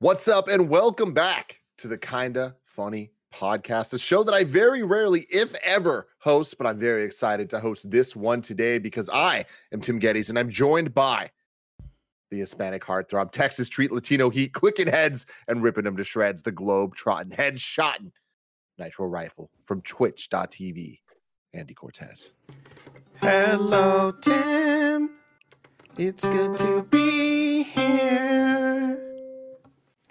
What's up, and welcome back to the Kinda Funny podcast, a show that I very rarely, if ever, host, but I'm very excited to host this one today because I am Tim Gettys and I'm joined by the Hispanic heartthrob, Texas Treat Latino Heat, clicking heads and ripping them to shreds, the globe trotting, head shotting Nitro Rifle from Twitch.tv, Andy Cortez. Hello, Tim. It's good to be here.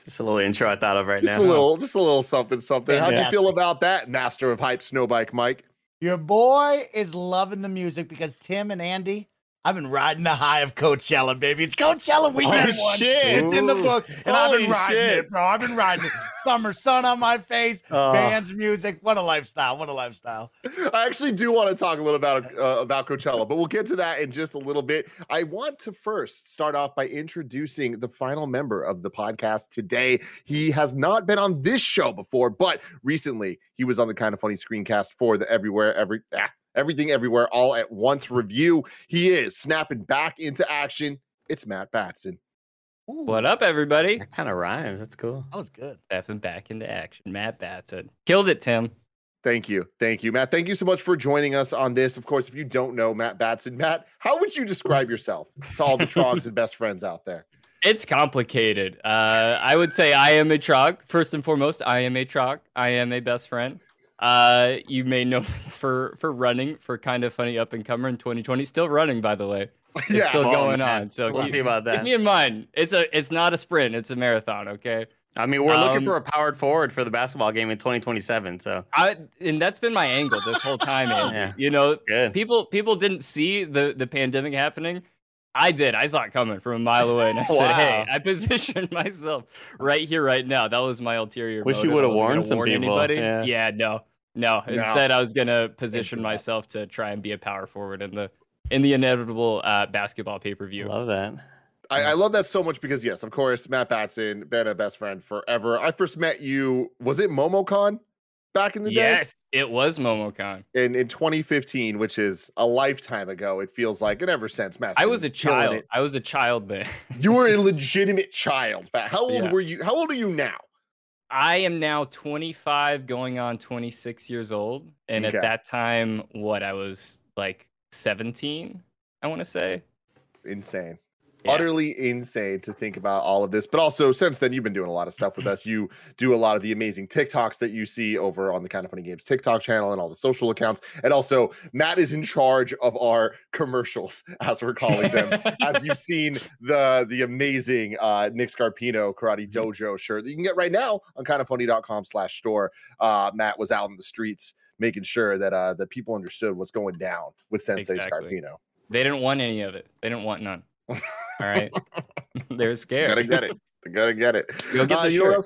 Just a little intro I thought of right Just now. a little, just a little something, something. How do you feel about that, Master of Hype Snowbike Mike? Your boy is loving the music because Tim and Andy, I've been riding the high of Coachella, baby. It's Coachella weekend Oh, one. shit. It's in the book, and I've been riding shit. it, bro. I've been riding it. Summer sun on my face, Oh. bands, music. What a lifestyle! What a lifestyle! I actually do want to talk a little about uh, about Coachella, but we'll get to that in just a little bit. I want to first start off by introducing the final member of the podcast today. He has not been on this show before, but recently he was on the kind of funny screencast for the Everywhere Every ah, Everything Everywhere All at Once review. He is snapping back into action. It's Matt Batson. Ooh, What up, everybody? That kind of rhymes. That's cool. That was good. Stepping back into action. Matt Batson. Killed it, Tim. Thank you. Thank you, Matt. Thank you so much for joining us on this. Of course, if you don't know Matt Batson, Matt, how would you describe yourself to all the trogs and best friends out there? It's complicated. Uh, I would say I am a trog. First and foremost, I am a trog. I am a best friend. Uh, you may know for for running for kind of funny up and comer in 2020. Still running, by the way. It's still oh, going man. on. So We'll keep, see about keep that. me in mind. It's a it's not a sprint. It's a marathon. Okay. I mean, we're Um, looking for a powered forward for the basketball game in 2027. So I and that's been my angle this whole time. Yeah. You know, good. people people didn't see the the pandemic happening. I did. I saw it coming from a mile away, and I said, "Hey, I positioned myself right here, right now." That was my ulterior. Wish you motive. I would've warned some warn people, Anybody. yeah. Yeah, no, no. No. Instead, I was gonna position myself to try and be a power forward in the in the inevitable uh, basketball pay per view. Love that. I, I love that so much because yes, of course, Matt Batson, been a best friend forever. I first met you, was it MomoCon back in the day? Yes, it was MomoCon. In in 2015, which is a lifetime ago, it feels like, and ever since Matt. I was a child. I was a child then. You were a legitimate child. How old Yeah. were you? How old are you now? I am now 25, going on 26 years old. And Okay. at that time, what I was like 17, I want to say. Insane. Yeah. Utterly insane to think about all of this. But also, since then, you've been doing a lot of stuff with us. You do a lot of the amazing TikToks that you see over on the Kind of Funny Games TikTok channel and all the social accounts. And also, Matt is in charge of our commercials, as we're calling them. as you've seen the the amazing uh Nick Scarpino Karate Dojo shirt that you can get right now on kindoffunny.com slash store. Uh Matt was out in the streets making sure that uh that people understood what's going down with Sensei Exactly. Scarpino. they didn't want any of it. They didn't want none. All right. They're scared. Gotta get it. They gotta get it. Go get Uh, the you shirt.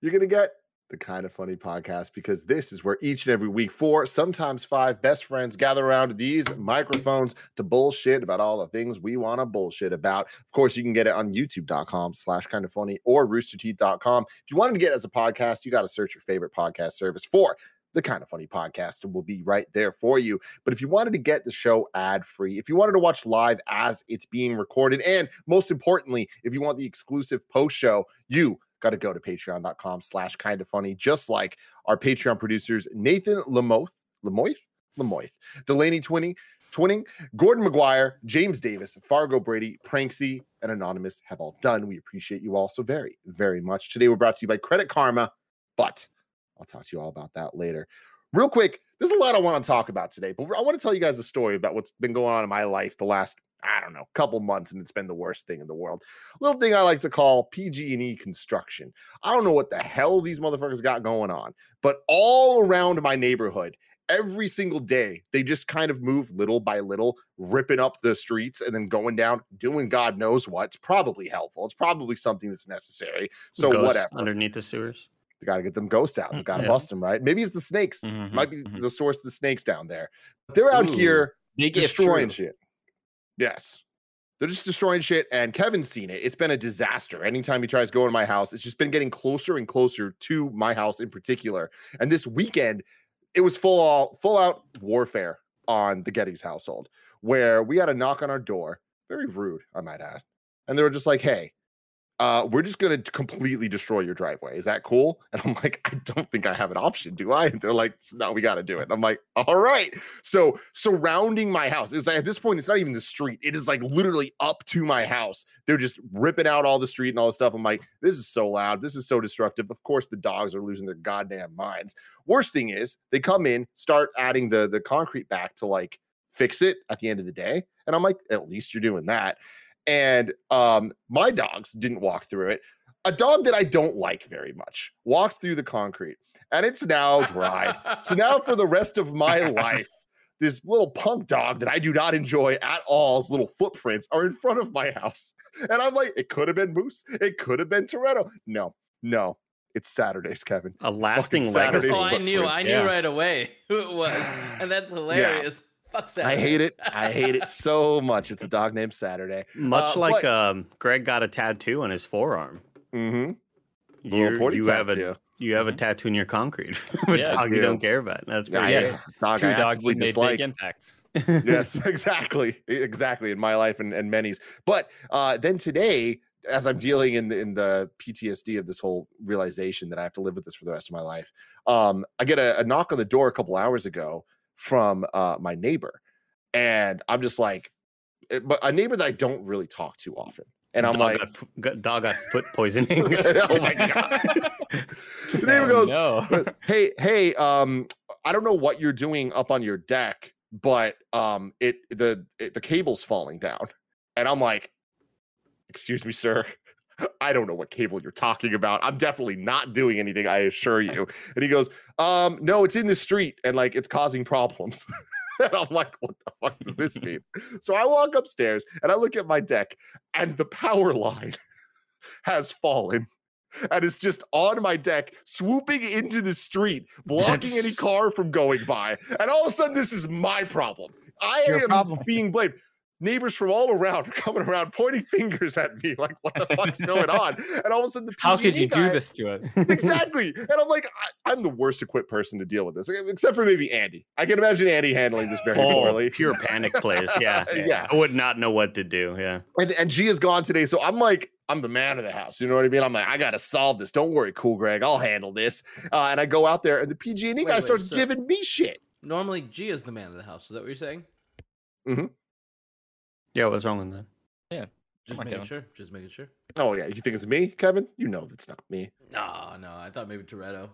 You're gonna get? The kind of funny podcast because this is where each and every week four, sometimes five best friends gather around these microphones to bullshit about all the things we want to bullshit about. Of course, you can get it on youtube.com slash kind of funny or roosterteeth.com. If you wanted to get it as a podcast, you got to search your favorite podcast service for the kind of funny podcast and we'll be right there for you. But if you wanted to get the show ad free, if you wanted to watch live as it's being recorded, and most importantly, if you want the exclusive post show, you got to go to patreon.com slash kind of funny, just like our Patreon producers, Nathan Lamoth, Lamoith, Lamoith, Delaney Twinning, Twinning, Gordon McGuire, James Davis, Fargo Brady, Pranksy, and Anonymous have all done. We appreciate you all so very, very much. Today we're brought to you by Credit Karma, but I'll talk to you all about that later. Real quick, there's a lot I want to talk about today, but I want to tell you guys a story about what's been going on in my life the last, I don't know, couple months, and it's been the worst thing in the world. little thing I like to call PG&E construction. I don't know what the hell these motherfuckers got going on, but all around my neighborhood, every single day, they just kind of move little by little, ripping up the streets and then going down, doing God knows what. It's probably helpful. It's probably something that's necessary. So Ghosts whatever. underneath the sewers. Got to get them ghosts out. We got to Yeah. bust them, right? Maybe it's the snakes. Mhm, Might be mhm. the source of the snakes down there. But They're out Ooh, here if destroying shit. Yes. They're just destroying shit. And Kevin's seen it. It's been a disaster. Anytime he tries to go in my house, it's just been getting closer and closer to my house in particular. And this weekend, it was full all full out warfare on the Getty's household, where we had a knock on our door. Very rude, I might add. And they were just like, hey, uh, we're just going to completely destroy your driveway. Is that cool? And I'm like, I don't think I have an option, do I? And they're like, no, we got to do it. And I'm like, all right. So surrounding my house, it's like at this point, it's not even the street. It is like literally up to my house. They're just ripping out all the street and all this stuff. I'm like, this is so loud. This is so destructive. Of course, the dogs are losing their goddamn minds. Worst thing is they come in, start adding the the concrete back to like fix it at the end of the day. And I'm like, at least you're doing that and um, my dogs didn't walk through it. A dog that I don't like very much walked through the concrete, and it's now dried. so now, for the rest of my life, this little punk dog that I do not enjoy at all's little footprints are in front of my house, and I'm like, it could have been Moose, it could have been Toretto. No, no, it's Saturdays, Kevin. A lasting Saturdays legacy. Oh, I knew. I knew yeah. right away who it was, and that's hilarious. Fuck I hate it. I hate it so much. It's a dog named Saturday. Much Uh, like but- um, Greg got a tattoo on his forearm. Mm-hmm. You, pointy have a tattoo. you have a tattoo in your concrete. a Yeah, dog you do. don't care about. That's Yeah, pretty yeah. good. Dog Two I dogs actively that made dislike. big impacts. yes, exactly, exactly in my life and, and many's. But uh, then today, as I'm dealing in the, in the PTSD of this whole realization that I have to live with this for the rest of my life, um, I get a, a knock on the door a couple hours ago from uh, my neighbor, and I'm just like, eh, but a neighbor that I don't really talk to often, and I'm dog like, got, got- dog got foot poisoning. oh my god. the neighbor Oh, goes, no. goes, hey hey um i don't know what you're doing up on your deck but um it the it, the cable's falling down and i'm like excuse me sir i don't know what cable you're talking about i'm definitely not doing anything i assure you and he goes um no it's in the street and like it's causing problems and i'm like what the fuck does this mean so i walk upstairs and i look at my deck and the power line has fallen and it's just on my deck, swooping into the street, blocking any car from going by. And all of a sudden, this is my problem. I Your am problem. being blamed. Neighbors from all around are coming around, pointing fingers at me, like, "What the fuck's going on?" And all of a sudden, the How could PG&E you do this to us? exactly. And I'm like, I, I'm the worst equipped person to deal with this, except for maybe Andy. I can imagine Andy handling this very oh, poorly. pure panic plays. Yeah. Yeah. I would not know what to do. Yeah. And and G is gone today, so I'm like, I'm the man of the house. You know what I mean? I'm like, I gotta solve this. Don't worry, cool, Greg. I'll handle this. Uh, and I go out there, and the PG&E Wait, guy wait, starts so- giving me shit. Normally, G is the man of the house. Is that what you're saying? Yeah. What's wrong with that? Yeah. Just on, making Kevin. sure. Just making sure. Oh yeah, you think it's me, Kevin? You know it's not me. No, no. I thought maybe Toretto.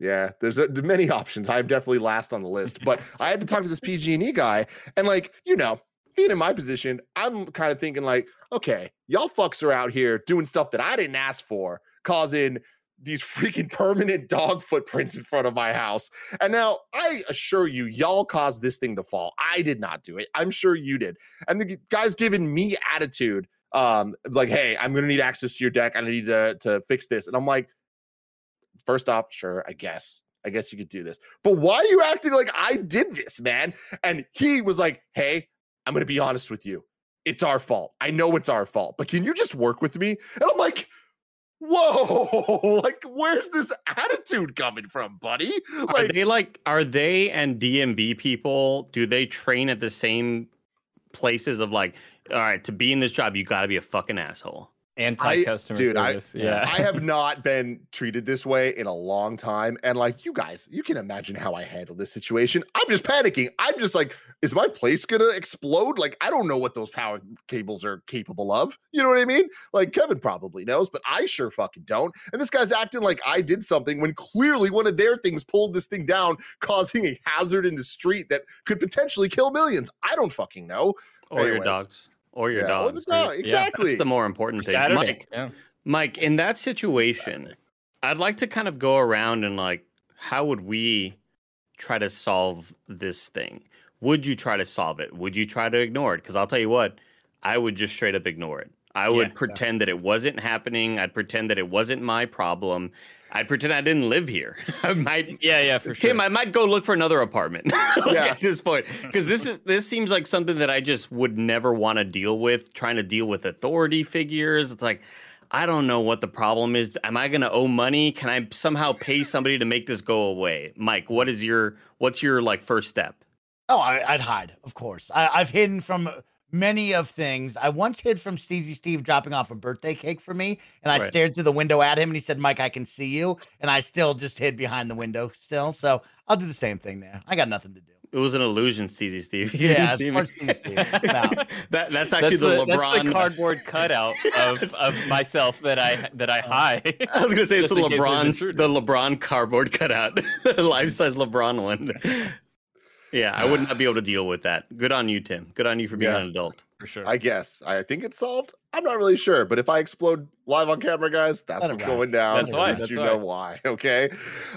Yeah, there's, a, there's many options. I'm definitely last on the list, but I had to talk to this PG&E guy, and like, you know, being in my position, I'm kind of thinking like, okay, y'all fucks are out here doing stuff that I didn't ask for, causing these freaking permanent dog footprints in front of my house. And now I assure you, y'all caused this thing to fall. I did not do it. I'm sure you did. And the guy's giving me attitude, um, like, hey, I'm gonna need access to your deck. I need to to fix this. And I'm like, first off, sure, I guess. I guess you could do this. But why are you acting like I did this, man? And he was like, hey, I'm to be honest with you. It's our fault. I know it's our fault, but can you just work with me? And I'm like, whoa, like, where's this attitude coming from, buddy? Are they like are they and DMV people do they train at the same places of like all right to be in this job you got to be a fucking asshole Anti-customer dude, I- service. yeah. I have not been treated this way in a long time. And like you guys, you can imagine how I handle this situation. I'm just panicking. I'm just like, is my place gonna explode? Like, I don't know what those power cables are capable of. You know what I mean? Like Kevin probably knows, but I sure fucking don't. And this guy's acting like I did something when clearly one of their things pulled this thing down, causing a hazard in the street that could potentially kill millions. I don't fucking know. or your dogs or your Yeah, or the dog, right? exactly. that's the more important thing Saturday. Mike, Yeah. Mike, in that situation, I'd like to kind of go around and like, how would we try to solve this thing? Would you try to solve it? Would you try to ignore it? Because I'll tell you what, I would just straight up ignore it. I would Yeah. pretend that it wasn't happening. I'd pretend that it wasn't my problem. I'd pretend I didn't live here. I might Yeah, yeah, for sure. Tim, I might go look for another apartment like, Yeah. at this point because this is this seems like something that I just would never want to deal with. Trying to deal with authority figures, it's like I don't know what the problem is. Am I going to owe money? Can I somehow pay somebody to make this go away? Mike, what is your what's your like first step? Oh, I, I'd hide, of course. I, I've hidden from many of things. I once hid from Steezy Steve dropping off a birthday cake for me, and I Right. stared through the window at him, and he said, "Mike, I can see you," and I still just hid behind the window still. So I'll do the same thing there. I got nothing to do. It was an illusion, Steezy Steve. You Yeah, see me. Steezy Steve. No. that, that's actually that's the, the, LeBron. that's the cardboard cutout of, of myself that I that I oh. hide. I was gonna say it's the in case there's LeBron, the LeBron cardboard cutout, the life size LeBron one. Yeah, I would not be able to deal with that. Good on you, Tim. Good on you for being Yeah. an adult. For sure. I guess. I think it's solved. I'm not really sure, but if I explode live on camera, guys, that's Let it what's ride. going down. That's At why, least that's you why. know why. Okay.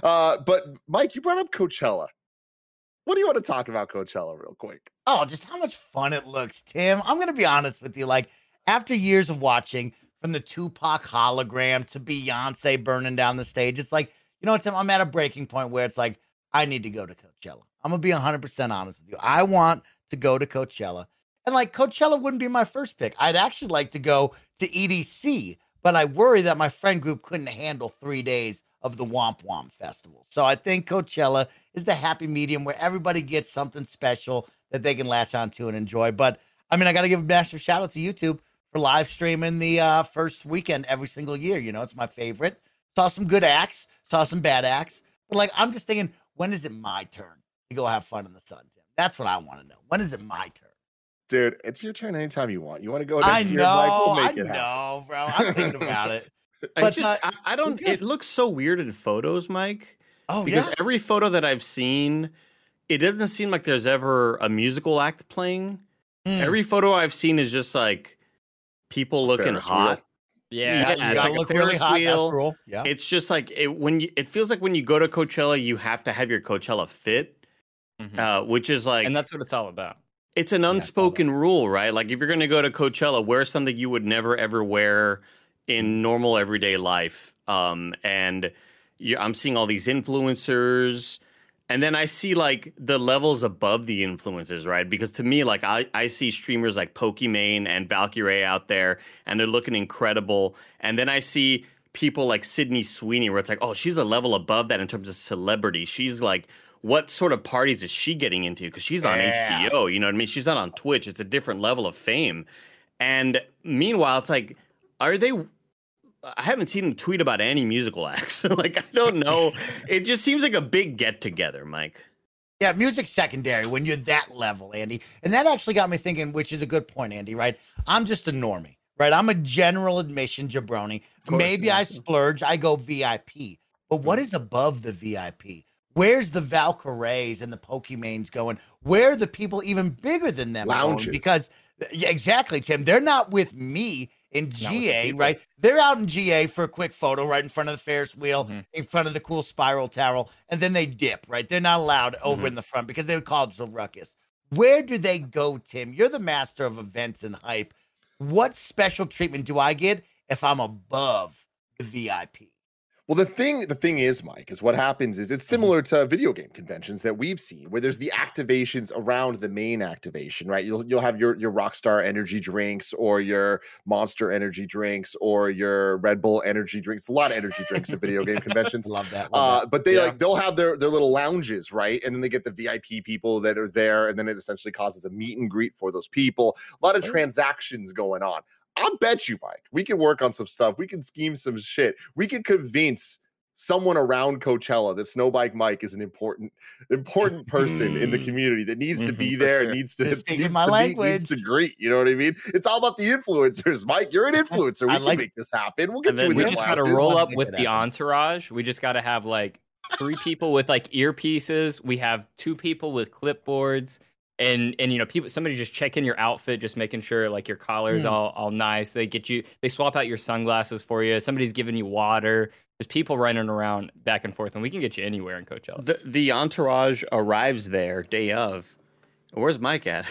Uh, but Mike, you brought up Coachella. What do you want to talk about Coachella real quick? Oh, just how much fun it looks, Tim. I'm gonna be honest with you. Like after years of watching from the Tupac hologram to Beyonce burning down the stage, it's like you know what, Tim. I'm at a breaking point where it's like I need to go to Coachella. I'm gonna be 100 percent honest with you. I want to go to Coachella, and like Coachella wouldn't be my first pick. I'd actually like to go to EDC, but I worry that my friend group couldn't handle three days of the Womp Womp Festival. So I think Coachella is the happy medium where everybody gets something special that they can latch onto and enjoy. But I mean, I got to give a massive shout out to YouTube for live streaming the uh, first weekend every single year. You know, it's my favorite. Saw some good acts, saw some bad acts, but like I'm just thinking, when is it my turn to go have fun in the sun, Tim? That's what I want to know. When is it my turn? Dude, it's your turn anytime you want. You want to go I next know, year? We'll I make it happen. know, bro. I'm thinking about it. I But, just, uh, I, I don't. It looks so weird in photos, Mike. Oh because yeah, every photo that I've seen, it doesn't seem like there's ever a musical act playing. Mm. Every photo I've seen is just like people looking Ferris wheel. Hot. yeah. Yeah, yeah, it's like a look really Ferris hot. wheel. That's rule. Yeah. It's just like it when you, it feels like when you go to Coachella, you have to have your Coachella fit, Mhm. uh, which is like and that's what it's all about. it's an I saw that. unspoken rule, right? Like if you're gonna go to Coachella, wear something you would never ever wear in normal everyday life. Um, and you, I'm seeing all these influencers, and then I see like the levels above the influences, right? Because to me, like I, I see streamers like Pokimane and Valkyrae out there, and they're looking incredible. And then I see people like Sydney Sweeney, where it's like, oh, she's a level above that in terms of celebrity. She's like, what sort of parties is she getting into? Because she's on Yeah. HBO, you know what I mean? She's not on Twitch. It's a different level of fame. And meanwhile, it's like, are they? I haven't seen them tweet about any musical acts. like, I don't know. it just seems like a big get together, Mike. Yeah, music's secondary when you're that level, Andy. And that actually got me thinking, which is a good point, Andy, right? I'm just a normie, right? I'm a general admission jabroni. Maybe yeah. I splurge, I go VIP. But what mm. is above the VIP? Where's the Valkyraes and the Pokimanes going? Where are the people even bigger than them? Lounges. Because yeah, exactly, Tim. They're not with me in GA, right? They're out in GA for a quick photo right in front of the Ferris wheel, Mhm. in front of the cool spiral tower, and then they dip, right? They're not allowed over in the front because they would call it a ruckus. Where do they go, Tim? You're the master of events and hype. What special treatment do I get if I'm above the VIP? Well, the thing the thing is, Mike, is what happens is it's similar to video game conventions that we've seen, where there's the activations around the main activation, right? You'll you'll have your your Rockstar energy drinks or your Monster energy drinks or your Red Bull energy drinks. A lot of energy drinks at video game conventions. Love that. Love Uh, but they Yeah. like they'll have their their little lounges, right? And then they get the VIP people that are there, and then it essentially causes a meet and greet for those people. A lot of transactions going on. I'll bet you, Mike, we can work on some stuff. We can scheme some shit. We can convince someone around Coachella that Snowbike Mike is an important important person in the community that needs to Mhm, be there and sure. needs to You're speaking needs my to meet, needs to greet. You know what I mean? It's all about the influencers, Mike. You're an influencer. We I can like- make this happen. We'll get And you then in we just got to roll up with the happen. entourage. We just got to have like three people with like earpieces. We have two people with clipboards, and and you know people somebody just checking your outfit, just making sure like your collar's Mm. all all nice. They get you. They swap out your sunglasses for you. Somebody's giving you water. There's people running around back and forth, and we can get you anywhere in Coachella. The the entourage arrives there day of. Where's Mike at?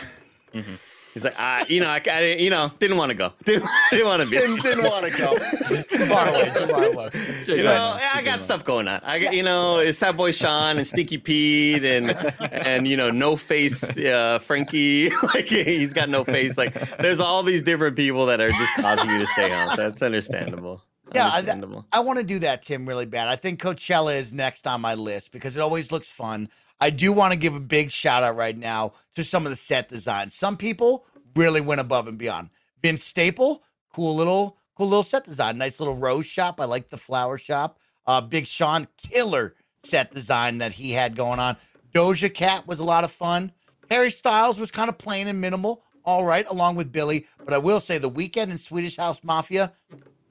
Mhm. He's like, ah, you know, I, I you know, didn't want to go. Didn't, didn't want to be. didn't, didn't want to go. Too far away, far away. You know, I got stuff going on. I got, you know, it's Sad Boy Sean and Stinky Pete and and you know, no face uh, Frankie. like he's got no face. Like there's all these different people that are just causing you to stay home. So that's understandable. Yeah, I- I want to do that, Tim, really bad. I think Coachella is next on my list because it always looks fun. I do want to give a big shout out right now to some of the set designs. Some people really went above and beyond. Vince Staple, cool little, cool little set design. Nice little rose shop. I like the flower shop. Uh, Big Sean, killer set design that he had going on. Doja Cat was a lot of fun. Harry Styles was kind of plain and minimal. All right, along with Billie. But I will say the Weeknd in Swedish House Mafia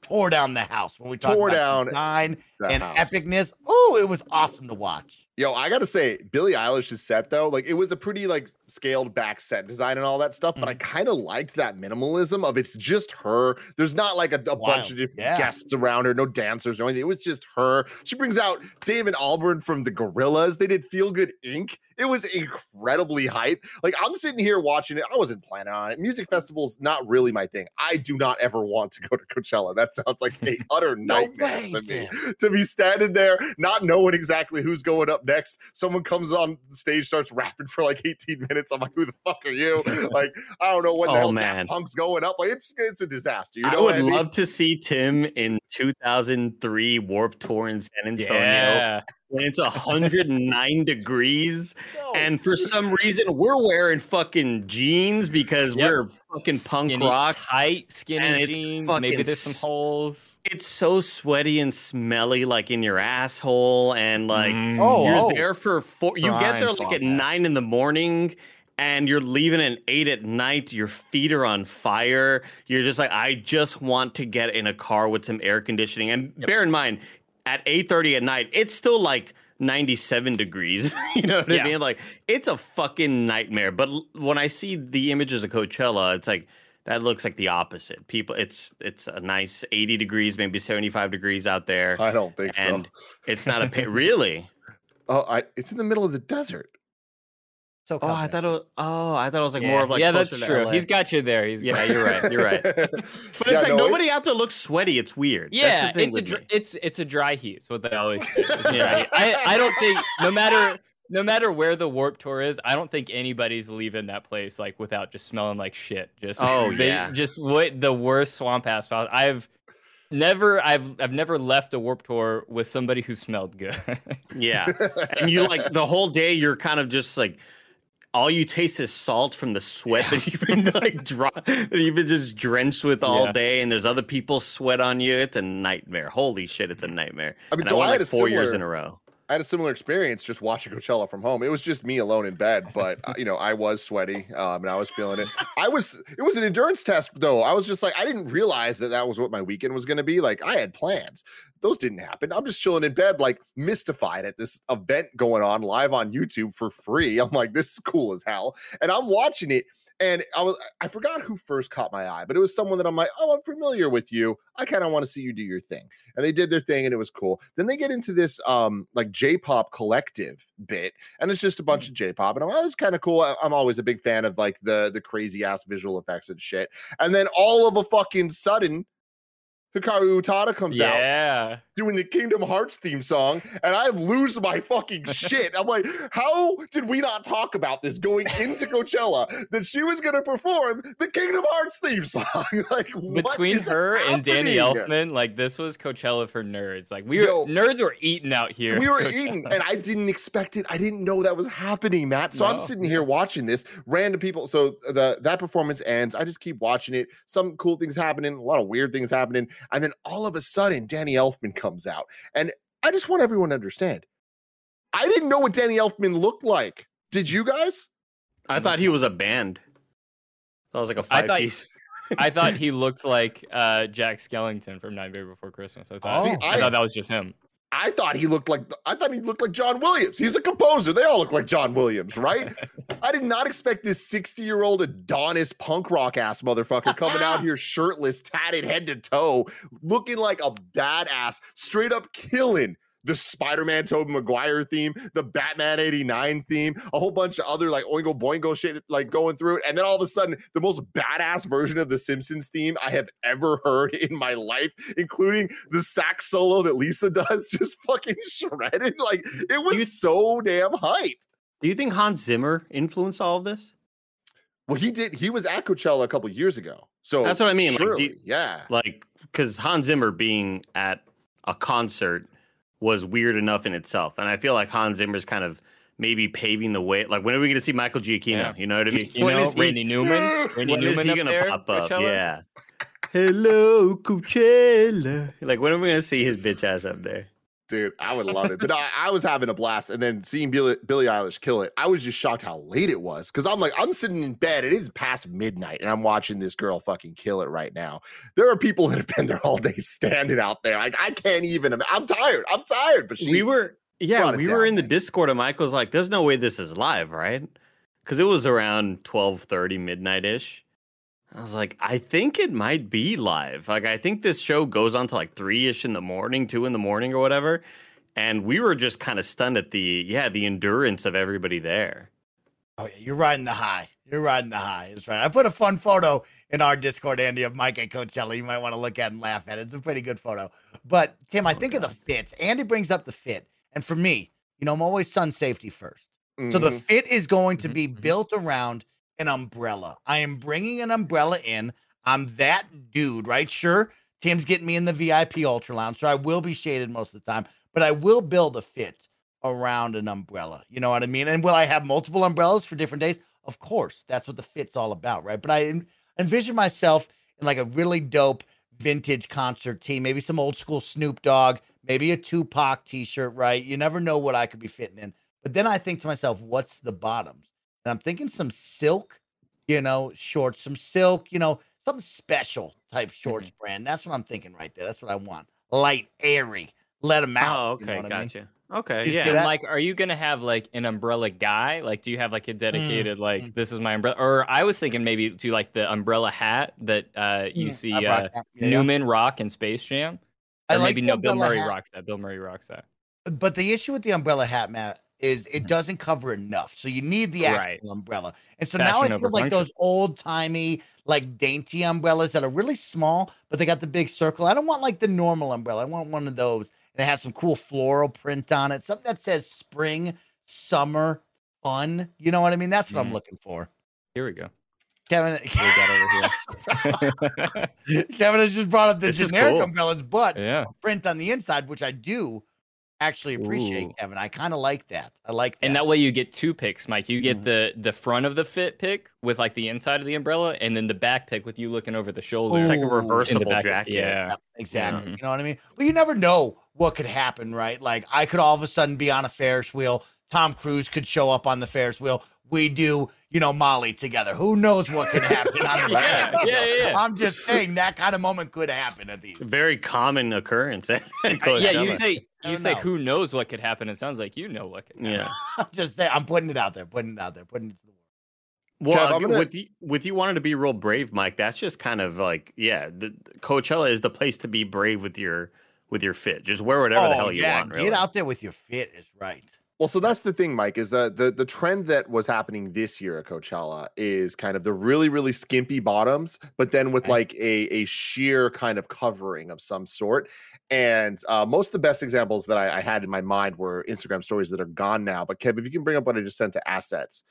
tore down the house when we talk Tore about down design and house. epicness. Oh, it was awesome to watch. Yo, I gotta say, Billie Eilish's set though, like it was a pretty like scaled back set design and all that stuff, but I Mm-hmm. kind of liked that minimalism of it's just her. There's not like a, a bunch of different Yeah. guests around her, no dancers or anything. It was just her. She brings out David Albarn from the Gorillaz. They did Feel Good Inc. It was incredibly hype. Like I'm sitting here watching it. I wasn't planning on it. Music festivals not really my thing. I do not ever want to go to Coachella. That sounds like a utter No nightmare way, to me Tim. to be standing there, not knowing exactly who's going up next. Someone comes on the stage, starts rapping for like 18 minutes. I'm like, who the fuck are you? Like, I don't know when the Oh, hell man. Daft Punk's going up. Like, it's it's a disaster. You know I what would I mean? love to see Tim in 2003 Warp Tour in San Antonio Yeah. when it's 109 degrees, No. and for some reason we're wearing fucking jeans because Yep. we're fucking punk Skinny, rock. tight, skinny and it's jeans. fucking Maybe there's some holes. It's so sweaty and smelly, like in your asshole, and like Mm. Oh, you're oh. there for four. You get there like at ass. nine in the morning. And you're leaving at eight at night. Your feet are on fire. You're just like, I just want to get in a car with some air conditioning. And bear in mind, at eight thirty at night, it's still like 97 degrees. you know what Yeah. I mean? Like, it's a fucking nightmare. But when I see the images of Coachella, it's like that looks like the opposite. People, it's it's a nice 80 degrees, maybe 75 degrees out there. I don't think and so. it's not a pa- really. Oh, I, it's in the middle of the desert. So Oh, I thought it was, oh, I thought it was like yeah, more of like yeah, that's true. LA. He's got you there. He's yeah, you're right. You're right. But but it's like nobody out there looks sweaty. It's weird. That's Yeah, the thing it's a dr- it's it's a dry heat. It's what they always say. It's a dry heat. I I don't think no matter no matter where the warp tour is, I don't think anybody's leaving that place like without just smelling like shit. Just Oh, they- yeah. just what the worst swamp ass. spout. I've never I've I've never left a warp tour with somebody who smelled good. Yeah. and you like the whole day you're kind of just like all you taste is salt from the sweat that you've been like dro- that you've been just drenched with all Yeah. day and there's other people's sweat on you. It's a nightmare. Holy shit it's a nightmare. I mean, And so went I had like four years in a row I had a similar experience just watching Coachella from home. It was just me alone in bed, but uh, you know, I was sweaty um, and I was feeling it. I was, it was an endurance test though. I was just like, I didn't realize that that was what my weekend was going to be. Like, I had plans, those didn't happen. I'm just chilling in bed, like mystified at this event going on live on YouTube for free. I'm like, this is cool as hell, and I'm watching it. And I was I forgot who first caught my eye, but it was someone that I'm like, oh, I'm familiar with you. I kind of want to see you do your thing. And they did their thing and it was cool. Then they get into this um like J-pop collective bit, and it's just a bunch of J-pop. And I'm like, oh, kind of cool. I- I'm always a big fan of like the the crazy ass visual effects and shit. And then all of a fucking sudden, Hikaru Utada comes out yeah. doing the Kingdom Hearts theme song, and I lose my fucking shit. I'm like, how did we not talk about this going into Coachella that she was going to perform the Kingdom Hearts theme song? like, Between her and Danny? Elfman, like this was Coachella for nerds. Like we Yo. nerds were eating out here. We were eating, and I didn't expect it. I didn't know that was happening, Matt. So I'm sitting here watching this. Random people. So the that performance ends. I just keep watching it. Some cool things happening, a lot of weird things happening, and then all of a sudden, Danny Elfman comes out, and I just want everyone to understand. I didn't know what Danny Elfman looked like. Did you guys? i thought he was a band that was like a I five thought- piece I thought he looked like uh, Jack Skellington from Nightmare Before Christmas. I thought, See, I, I- thought that was just him. I thought he looked like I thought he looked like John Williams. He's a composer. They all look like John Williams, right? I did not expect this 60 year old Adonis punk rock ass motherfucker coming out here shirtless, tatted head to toe, looking like a badass, straight up killing the Spider Man Tobey Maguire theme, the Batman 89 theme, a whole bunch of other like oingo boingo shit like going through it. And then all of a sudden, the most badass version of the Simpsons theme I have ever heard in my life, including the sax solo that Lisa does, just fucking shredded. Like it was You- so damn hype. do you think hans zimmer influenced all of this Well, he did. He was at Coachella a couple years ago. So That's what I mean, like, you- yeah. like because Hans Zimmer being at a concert was weird enough in itself, and I feel like Hans Zimmer's kind of maybe paving the way. Like when are we going to see Michael Giacchino? Yeah. You know what I mean? You When is he- Randy Newman. Randy when is Newman he up gonna there, pop up? Coachella? Yeah. Hello, Coachella. Like when are we gonna see his bitch ass up there? Dude, I would love it. But I, I was having a blast. And then seeing Billie, Billie Eilish kill it, I was just shocked how late it was. Cause I'm like, I'm sitting in bed. It is past midnight and I'm watching this girl fucking kill it right now. There are people that have been there all day standing out there. Like, I can't even. im- tired. I'm tired. But she, we were yeah, we were down, in the. Discord and Michael's like, there's no way this is live, right? Because it was around 12 30, midnight ish. I was like, I think it might be live. Like, I think this show goes on to like three ish in the morning, two in the morning, or whatever. And we were just kind of stunned at the yeah, the endurance of everybody there. Oh yeah, you're riding the high. You're riding the high. That's right. I put a fun photo in our Discord, Andy, of Mike at Coachella. You might want to look at and laugh at it. It's a pretty good photo. But Tim, I think of the fits. Andy brings up the fit, and for me, you know, I'm always sun safety first. So the Mhm. fit is going to Mhm, be mhm. built around an umbrella. I am bringing an umbrella in. I'm that dude, right? Sure, Tim's getting me in the VIP Ultra Lounge, so I will be shaded most of the time, but I will build a fit around an umbrella. You know what I mean? And will I have multiple umbrellas for different days? Of course. That's what the fit's all about, right? But I envision myself in like a really dope vintage concert tee, maybe some old school Snoop Dogg, maybe a Tupac t-shirt, right? You never know what I could be fitting in. But then I think to myself, what's the bottoms? And I'm thinking some silk, you know, shorts, some silk, you know, something special type shorts brand. That's what I'm thinking right there. That's what I want. Light, airy. Let them out. Oh, you know okay, what I mean? gotcha. Okay, Just yeah. And like, are you gonna have like an umbrella guy? Like, do you have like a dedicated like mm. this is my umbrella? Or I was thinking maybe to like the umbrella hat that uh you Mm, see uh, that. Yeah, yeah. Newman rock in Space Jam. I Or like maybe the no, Bill Murray hat. rocks that. Bill Murray rocks that. But the issue with the umbrella hat, Matt, is it doesn't cover enough. So you need the actual Right. umbrella. And so now I Fashion feel like function. those old timey, like dainty umbrellas that are really small, but they got the big circle. I don't want like the normal umbrella. I want one of those and it has some cool floral print on it, something that says spring, summer, fun. You know what I mean? That's what I'm Mhm. looking for. Here we go. Kevin, got over here. Kevin has just brought up the This is generic cool. umbrellas, but yeah. print on the inside, which I do actually appreciate, Ooh. Kevin. I kind of like that. I like that. And that way you get two picks, Mike. You get Mhm. the the front of the fit pick with like the inside of the umbrella, and then the back pick with you looking over the shoulder. It's like a Ooh. In the in the reversible back jacket. Yeah. Yep, exactly. Mhm. You know what I mean? But you never know what could happen, right? Like I could all of a sudden be on a Ferris wheel. Tom Cruise could show up on the Ferris wheel. We do, you know, Molly together. Who knows what could happen on the Yeah, Ferris yeah, yeah. I'm just saying that kind of moment could happen at these. Very common occurrence. yeah, you say you say know. who knows what could happen. It sounds like you know what could happen. Yeah. I'm just saying. I'm putting it out there. Putting it out there. Putting it to the world. Well, Kev, uh, gonna- with you, with you wanting to be real brave, Mike. That's just kind of like, yeah, the, Coachella is the place to be brave with your with your fit. Just wear whatever the hell you Oh, yeah, want. Really. Get out there with your fit is right. Well, so that's the thing, Mike, is uh, the the trend that was happening this year at Coachella is kind of the really, really skimpy bottoms, but then with like a, a sheer kind of covering of some sort. And uh, most of the best examples that I, I had in my mind were Instagram stories that are gone now. But Kev, if you can bring up what I just sent to assets,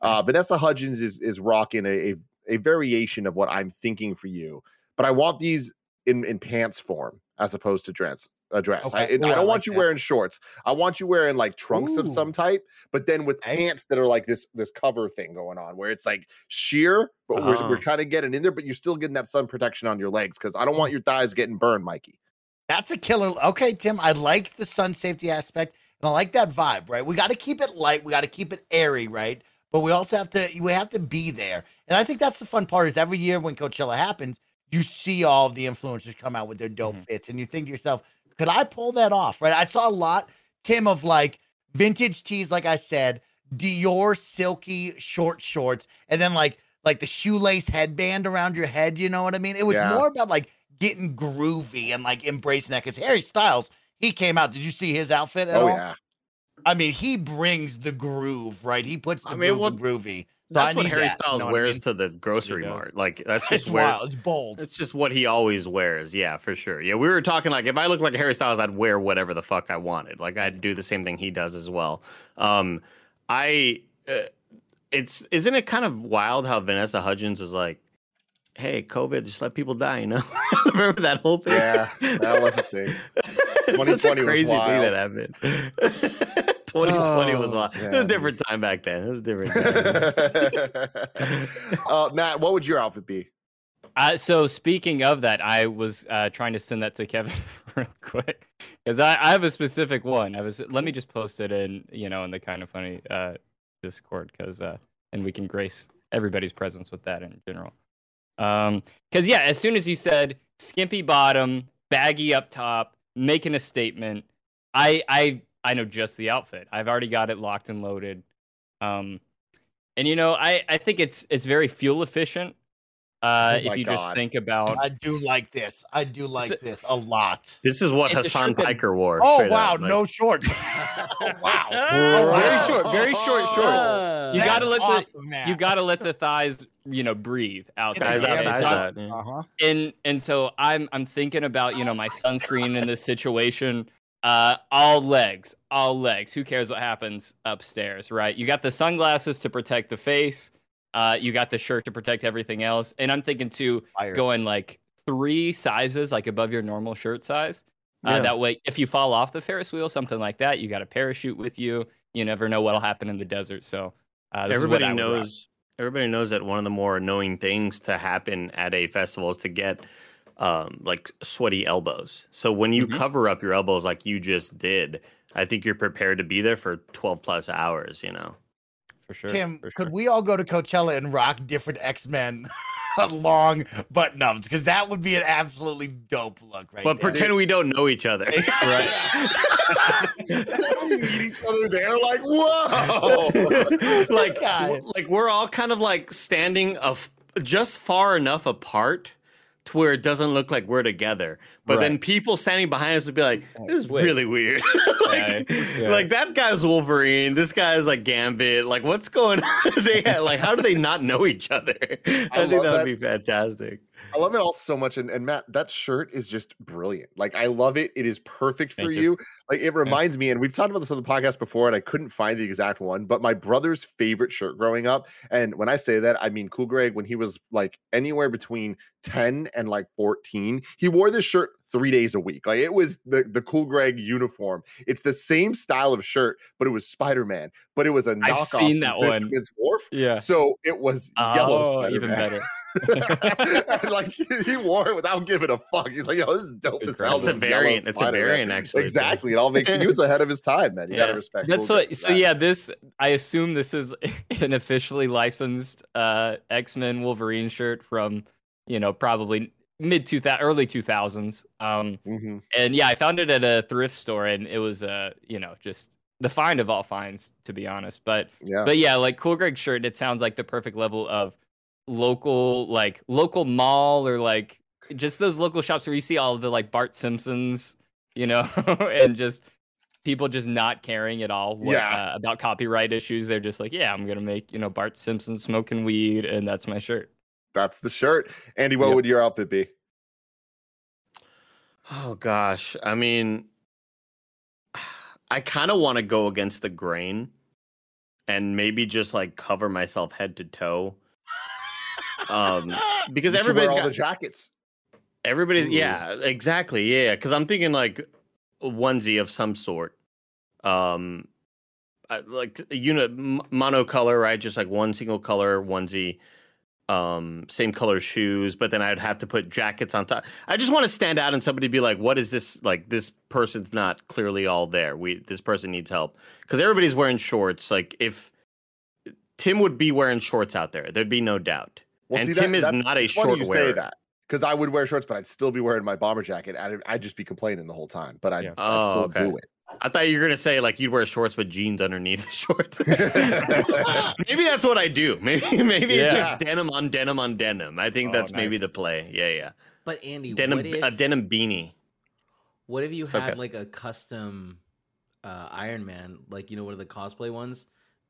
uh, Vanessa Hudgens is is rocking a, a a variation of what I'm thinking for you, but I want these in in pants form as opposed to dress. A dress. I, Ooh, I I don't like want you that. wearing shorts. I want you wearing like trunks of some type, but then with pants that are like this this cover thing going on, where it's like sheer, but we're, we're Oh. kind of getting in there, but you're still getting that sun protection on your legs because I don't want your thighs getting burned, Mikey. That's a killer. Okay, Tim, I like the sun safety aspect and I like that vibe, right? We got to keep it light, we got to keep it airy, right? But we also have to we have to be there. And I think that's the fun part is every year when Coachella happens, you see all the influencers come out with their dope Mhm. fits and you think to yourself, could I pull that off? Right? I saw a lot Tim of like vintage tees like I said, Dior silky short shorts and then like like the shoelace headband around your head, you know what I mean? It was Yeah. more about like getting groovy and like embracing that because Harry Styles, he came out. Did you see his outfit at Oh all? yeah, I mean, he brings the groove, right? He puts the I mean, groove well, in groovy. So That's I what Harry that, you Styles know what I wears mean? to the grocery mart. Like that's It's just where wild. It's bold. it's just what he always wears. Yeah, for sure. Yeah, we were talking like if I looked like Harry Styles, I'd wear whatever the fuck I wanted. Like I'd do the same thing he does as well. Um, I, uh, it's isn't it kind of wild how Vanessa Hudgens is like, hey, COVID, just let people die. You know, remember that whole thing? Yeah, that was a thing. 2020 It's such a 2020 was crazy thing that happened. 2020 was Oh, wild. It was a different time back then. It was a different time. uh, Matt, what would your outfit be? Uh, so speaking of that, I was uh, trying to send that to Kevin real quick because I, I have a specific one. I was let me just post it in you know in the kind of funny uh, Discord because uh, and we can grace everybody's presence with that in general. Um, because yeah, as soon as you said skimpy bottom, baggy up top, making a statement, I I I know just the outfit. I've already got it locked and loaded. Um, and you know I I think it's it's very fuel efficient. Uh, Oh if you just think about I do like this. I do like a- this a lot. This is what It's Hasan shirt that- Piker wore. Oh wow, up, like- no shorts. oh, wow. Oh, very short, very short shorts. You gotta let the- awesome, man. you got to let the thighs, you know, breathe out Get there. Guys the out, Yeah, guys so- out. Uh-huh. And and so I'm I'm thinking about you know my sunscreen in this situation. Uh, all legs, all legs. Who cares what happens upstairs, right? You got the sunglasses to protect the face. Uh, you got the shirt to protect everything else. And I'm thinking too, Fire. going like three sizes, like above your normal shirt size. Uh, Yeah. That way, if you fall off the Ferris wheel, something like that, you got a parachute with you. You never know what'll happen in the desert. So uh, this is what everybody I would rock. knows everybody knows that one of the more annoying things to happen at a festival is to get um like sweaty elbows so when you Mhm. cover up your elbows like you just did i think you're prepared to be there for 12 plus hours you know for sure. Tim, for could we all go to Coachella and rock different X Men long button ups? Because that would be an absolutely dope look, right? but there. pretend we don't know each other we meet each other there, like, whoa. like like we're all kind of like standing of just far enough apart to where it doesn't look like we're together. But then people standing behind us would be like, "This is Wait. really weird." like, Yeah. like that guy's Wolverine. This guy's like Gambit. Like, what's going on? they had, like, how do they not know each other? I, think that that. would be fantastic. I love it all so much. And, and Matt, that shirt is just brilliant. Like, I love it. It is perfect for you. you. Like, it reminds me, and we've talked about this on the podcast before, and I couldn't find the exact one, but my brother's favorite shirt growing up. And when I say that, I mean Cool Greg, when he was like anywhere between 10 and like 14, he wore this shirt three days a week. Like, it was the, the Cool Greg uniform. It's the same style of shirt, but it was Spider Man, but it was a knockoff. I've seen that one. Wharf. Yeah. So it was yellow. Oh, even Spider-Man. better. and like he, wore it without giving a fuck. He's like, "Yo, this is dope as hell." It's a this yellow variant. It's a variant, actually. Exactly. It all makes he was ahead of his time, man. You Yeah. gotta respect. That's Cool what. for So that. yeah, this I assume this is an officially licensed uh, X Men Wolverine shirt from you know probably mid two thousand, early two thousands. Um, Mhm. and yeah, I found it at a thrift store, and it was uh, you know just the find of all finds, to be honest. But Yeah. but yeah, like Cool Greg shirt, it sounds like the perfect level of local, like local mall or like just those local shops where you see all the like Bart Simpsons, you know, and just people just not caring at all what, Yeah. uh, about copyright issues. They're just like, yeah, I'm gonna make you know Bart Simpson smoking weed, and that's my shirt. That's the shirt. Andy, what Yep. would your outfit be? Oh gosh, I mean, I kind of want to go against the grain, and maybe just like cover myself head to toe. Um, because should wear all got the jackets. everybody's Ooh. yeah, exactly, yeah. Because I'm thinking like a onesie of some sort, um, like a unit m- monocolor, right? Just like one single color onesie, um, same color shoes. But then I'd have to put jackets on top. I just want to stand out and somebody be like, "What is this? Like this person's not clearly all there. We this person needs help." Because everybody's wearing shorts. Like if Tim would be wearing shorts out there, there'd be no doubt. Well, And see, Tim is that's- not a it's funny short you say that because I would wear shorts, but I'd still be wearing my bomber jacket. and I'd just be complaining the whole time, but I'd, Yeah. I'd still Oh, okay. do it. I thought you were gonna say like you'd wear shorts with jeans underneath the shorts. maybe that's what I do. Maybe maybe it's just denim on denim on denim. I think Oh, that's maybe the play. Yeah, yeah. But Andy, Denim what if, a denim beanie. what if you It's had okay. like a custom uh, Iron Man, like you know, one of the cosplay ones,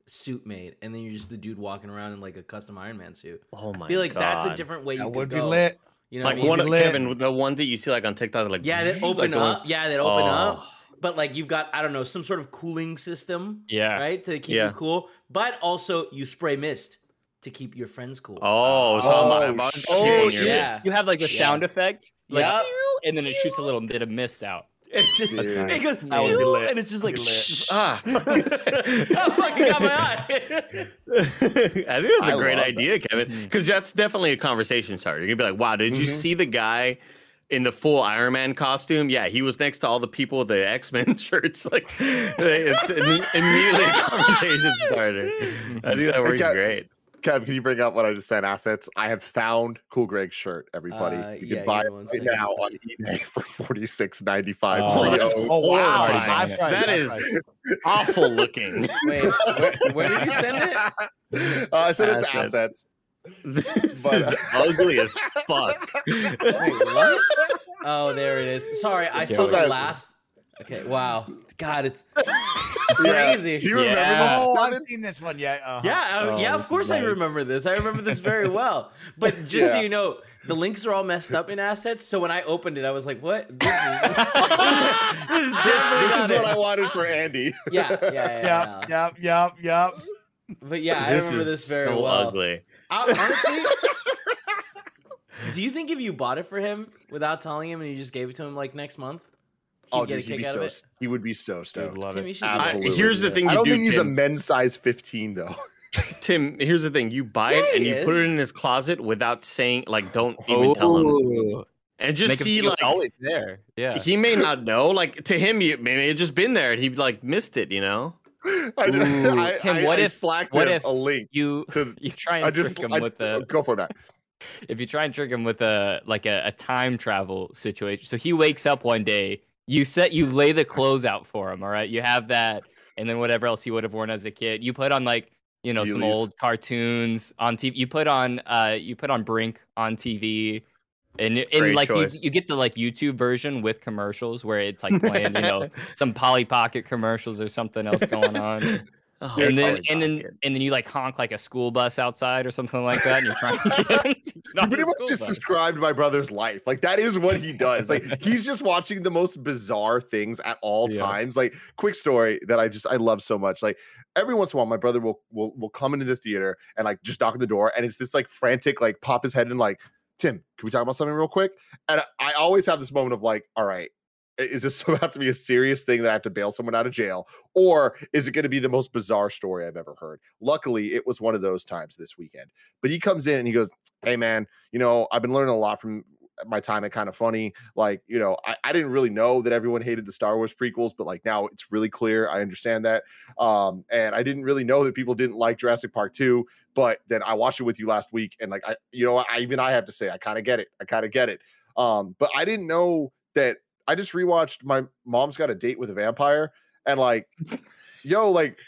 suit made, and then you're just the dude walking around in like a custom Iron Man suit. Oh my I feel like that's a different way you That could would be go. lit. You know, like what I mean? one be of lit. Kevin, the ones that you see like on TikTok, like yeah, they like open going- up. Yeah, they open up. But like you've got, I don't know, some sort of cooling system, Yeah. right, to keep Yeah. you cool. But also you spray mist to keep your friends cool. Oh, so Oh, I'm, I'm. Oh, shitting your- yeah. you have like a Yeah. sound effect, like, Yep. and then it shoots a little bit of mist out. It's just, Dude. it goes, That would be lit. and it's just like, ah, I fucking got my eye. I think that's a I great love idea, Kevin, because that's definitely a conversation starter. You're gonna be like, "Wow, did you Mhm. see the guy in the full Iron Man costume? Yeah, he was next to all the people with the X Men shirts. Like, it's imme- immediately a conversation starter. I think that works Okay. great. Kev, can you bring up what I just said? Assets. I have found Cool Greg's shirt. Everybody, Uh, you yeah, can buy it one right second. now on eBay for forty six ninety five. Oh, that's Oh wow! horrifying. High price, That high is price. awful looking. Wait, where, where did you send it? Uh, I said it's Assets. Assets. This But, is uh, ugly as fuck. Wait, what? Oh, there it is. Sorry, I Okay, saw the last. Okay, wow. God, it's Yeah. crazy. Do you remember Yeah. Oh, this? I've Devin? seen this one. Yeah. uh-huh. Yeah, uh, Oh, yeah, of is course I remember this. I remember this very well. But just so you know, the links are all messed up in assets. So when I opened it, I was like, "What? This is, this is This is what. I wanted for Andy. Yeah, yeah, yeah. yeah. Yep. Yep. Yep. Yep. But yeah, I this remember is this very so well. ugly. I- honestly, do you think if you bought it for him without telling him and you just gave it to him like next month, he'd Oh, get dude, a kick out so of it? he would be so stoked. love Timmy it. should I- here's the thing I you don't do, think he's a men's size fifteen though. Tim, here's the thing: you buy Yeah, it and he you put it in his closet without saying, like, don't even oh. tell him, and just Make see like it's always there. Yeah. he may not know. Like to him, you maybe it just been there and he like missed it. You know? I, Ooh, I, Tim, I- what I if- slacked what him if a link you to? you try and I just trick him I- with the go for that. If you try and trick him with a like a, a time travel situation. So he wakes up one day, you set you lay the clothes out for him, all right? You have that and then whatever else he would have worn as a kid. You put on like, you know, some old cartoons on TV. You put on uh you put on Brink on TV. And, and like you, you get the like YouTube version with commercials where it's like playing, you know, some Polly Pocket commercials or something else going on. Oh, and then and then and then you like honk like a school bus outside or something like that, and you're trying to get him You pretty much just bus. described my brother's life. Like that is what he does. Like he's just watching the most bizarre things at all Yeah. times. Like quick story that I just I love so much. Like every once in a while, my brother will will will come into the theater and like just knock on the door, and it's this like frantic like pop his head in like Tim, can we talk about something real quick? And I always have this moment of like, all right. Is this about to be a serious thing that I have to bail someone out of jail? Or is it going to be the most bizarre story I've ever heard? Luckily, it was one of those times this weekend. But he comes in and he goes, Hey, man, you know, I've been learning a lot from my time at kind of funny. Like, you know, I, I didn't really know that everyone hated the Star Wars prequels, but like now it's really clear. I understand that. Um, and I didn't really know that people didn't like Jurassic Park 2, but then I watched it with you last week, and like I, you know, I even I have to say, I kind of get it. I kind of get it. Um, but I didn't know that I just rewatched my mom's got a date with a vampire, and like, yo, like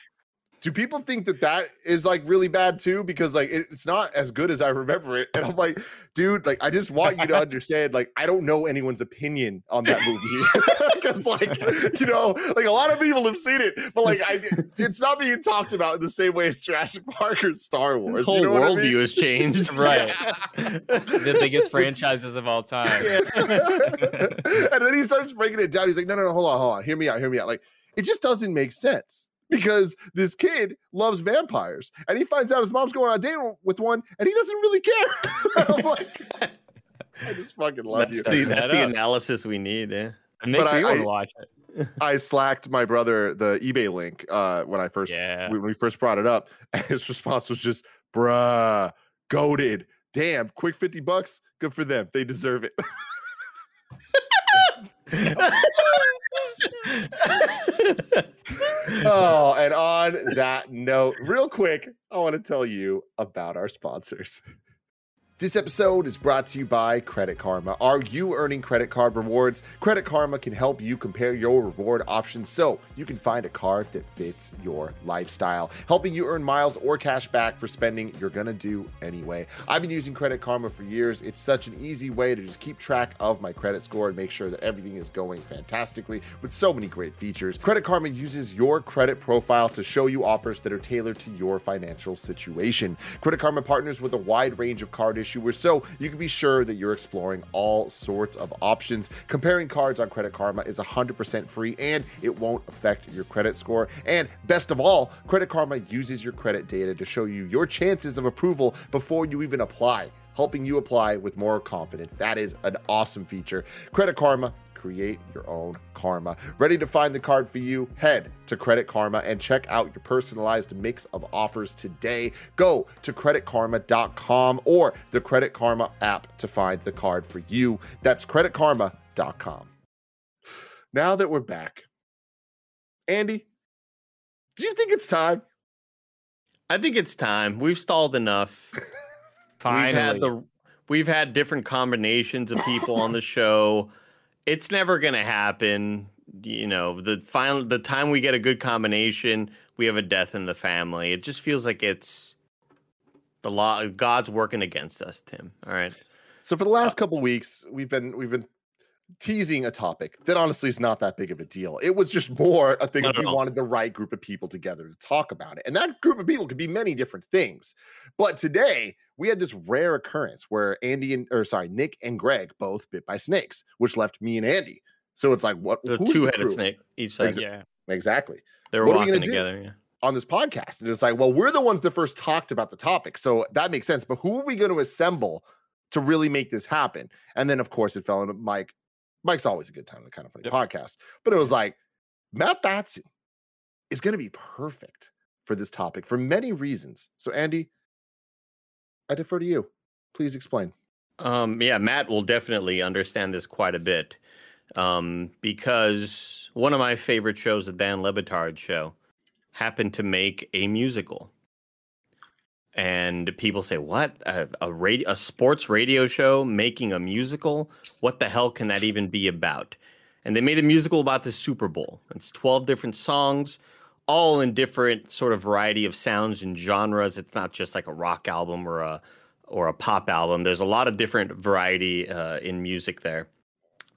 do people think that that is like really bad too because like it, it's not as good as i remember it and i'm like dude like i just want you to understand like i don't know anyone's opinion on that movie because like you know like a lot of people have seen it but like I, it's not being talked about in the same way as jurassic park or star wars His whole you know what I worldview mean? has changed. Right. the biggest franchises of all time. and then he starts breaking it down. He's like, no, no, no, hold on, hold on. Hear me out, hear me out. Like, it just doesn't make sense because this kid loves vampires and he finds out his mom's going on a date with one and he doesn't really care. I'm like, I just fucking love That's you. the, Setting that's that the up. analysis we need. Yeah. It makes But me I- want I- to watch it. I slacked my brother the eBay link uh, when I first Yeah. when we first brought it up, and his response was just, bruh, goaded. Damn, quick 50 bucks. Good for them. They deserve it. Oh, and on that note, real quick, I want to tell you about our sponsors. This episode is brought to you by Credit Karma. Are you earning credit card rewards? Credit Karma can help you compare your reward options so you can find a card that fits your lifestyle, helping you earn miles or cash back for spending you're gonna do anyway. I've been using Credit Karma for years. It's such an easy way to just keep track of my credit score and make sure that everything is going fantastically with so many great features. Credit Karma uses your credit profile to show you offers that are tailored to your financial situation. Credit Karma partners with a wide range of card issuers so you can be sure that you're exploring all sorts of options. Comparing cards on Credit Karma is 100% free and it won't affect your credit score. And best of all, Credit Karma uses your credit data to show you your chances of approval before you even apply helping you apply with more confidence. That is an awesome feature. Credit Karma create your own karma. Ready to find the card for you? Head to Credit Karma and check out your personalized mix of offers today. Go to creditkarma.com or the Credit Karma app to find the card for you. That's creditkarma.com. Now that we're back, Andy, do you think it's time? I think it's time. We've stalled enough. Finally. We've had the we've had different combinations of people on the show. It's never gonna happen. You know, the final the time we get a good combination, we have a death in the family. It just feels like it's the law God's working against us, Tim. All right. So for the last uh, couple weeks, we've been we've been teasing a topic that honestly is not that big of a deal. It was just more a thing that we wanted the right group of people together to talk about it. And that group of people could be many different things. But today we had this rare occurrence where Andy and or sorry, Nick and Greg both bit by snakes, which left me and Andy. So it's like what The two headed crew? snake each side. Exa- yeah. Exactly. They were What are we gonna walking do? together. Yeah. on this podcast. And it's like, well, we're the ones that first talked about the topic. So that makes sense. But who are we going to assemble to really make this happen? And then, of course, it fell into Mike. Mike's always a good time, the kind of funny Yep. podcast. But it was like, Matt Batson is going to be perfect for this topic for many reasons. So, Andy, I defer to you. Please explain. Um, yeah, Matt will definitely understand this quite a bit. Um, because one of my favorite shows, the Dan Le Batard show, happened to make a musical. And people say, "What a, a radio, a sports radio show making a musical? What the hell can that even be about?" And they made a musical about the Super Bowl. It's twelve different songs, all in different sort of variety of sounds and genres. It's not just like a rock album or a or a pop album. There's a lot of different variety uh, in music there,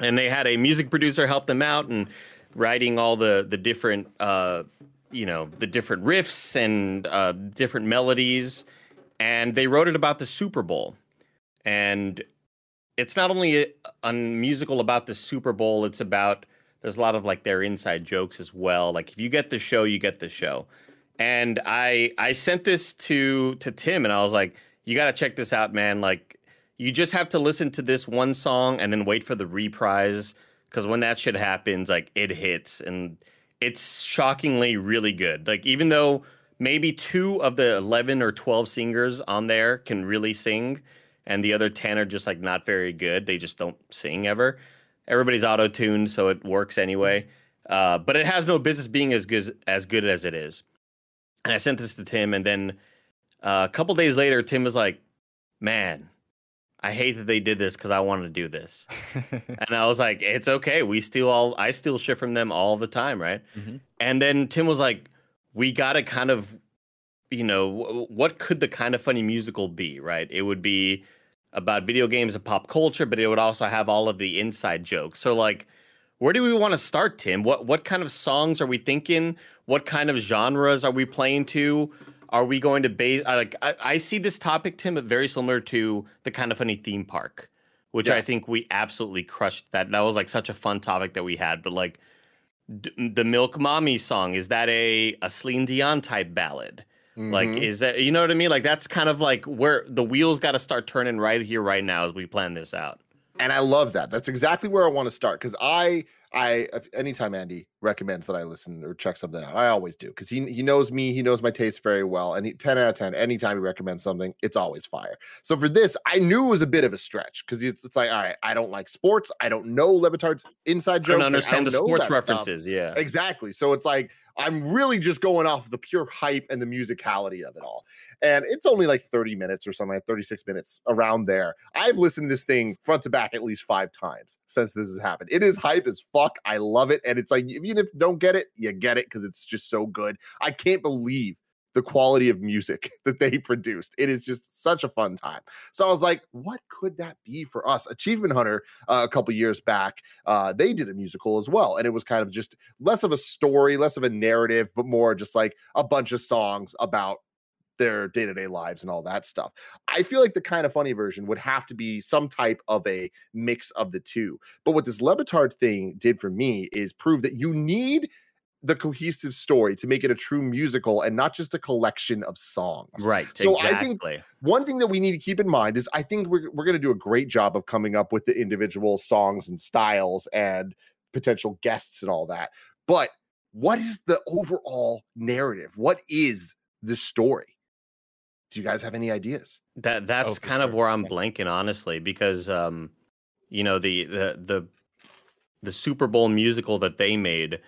and they had a music producer help them out and writing all the the different uh, you know the different riffs and uh, different melodies, and they wrote it about the Super Bowl, and it's not only a, a musical about the Super Bowl. It's about there's a lot of like their inside jokes as well. Like if you get the show, you get the show. And I I sent this to to Tim, and I was like, you got to check this out, man. Like you just have to listen to this one song and then wait for the reprise because when that shit happens, like it hits and it's shockingly really good. Like even though maybe two of the 11 or 12 singers on there can really sing and the other 10 are just like not very good, they just don't sing ever. Everybody's auto-tuned so it works anyway. Uh, but it has no business being as good as good as it is. And I sent this to Tim and then uh, a couple days later Tim was like, "Man, I hate that they did this because I wanted to do this. and I was like, it's okay. We steal all I steal shit from them all the time, right? Mhm. And then Tim was like, we got to kind of, you know, wh- what could the kind of funny musical be, right? It would be about video games and pop culture, but it would also have all of the inside jokes. So like, where do we want to start, Tim? What what kind of songs are we thinking? What kind of genres are we playing to? Are we going to base I like I, I see this topic, Tim, very similar to the kind of funny theme park, which I think we absolutely crushed. That that was like such a fun topic that we had. But like d- the Milk Mommy song, is that a a Celine Dion type ballad? Like, Mhm. is that you know what I mean? Like that's kind of like where the wheels got to start turning right here, right now, as we plan this out. and I love that. That's exactly where I want to start because I, I, if- anytime Andy recommends that I listen or check something out, I always do because he he knows me, he knows my taste very well, and he, ten out of ten. Anytime he recommends something, it's always fire. So for this, I knew it was a bit of a stretch because it's, it's like, all right, I don't like sports, I don't know Le Batard's inside jokes, I don't understand the sports that stuff. references. Yeah, Exactly. So it's like I'm really just going off the pure hype and the musicality of it all. And it's only like 30 minutes or something, like 36 minutes around there. I've listened to this thing front to back at least five times since this has happened. It is hype as fuck. I love it. And it's like, even if you don't get it, you get it because it's just so good. I can't believe the quality of music that they produced. It is just such a fun time. So I was like, what could that be for us? Achievement Hunter, uh, a couple years back, uh, they did a musical as well. And it was kind of just less of a story, less of a narrative, but more just like a bunch of songs about their day-to-day lives and all that stuff. I feel like the kind of funny version would have to be some type of a mix of the two. But what this Le Batard thing did for me is prove that you need the cohesive story to make it a true musical and not just a collection of songs. Right. So exactly. I think one thing that we need to keep in mind is I think we're, we're going to do a great job of coming up with the individual songs and styles and potential guests and all that. But what is the overall narrative? What is the story? Do you guys have any ideas? That that's for kind of where I'm Yeah. blanking, honestly, because um, you know, the the the the Super Bowl musical that they made,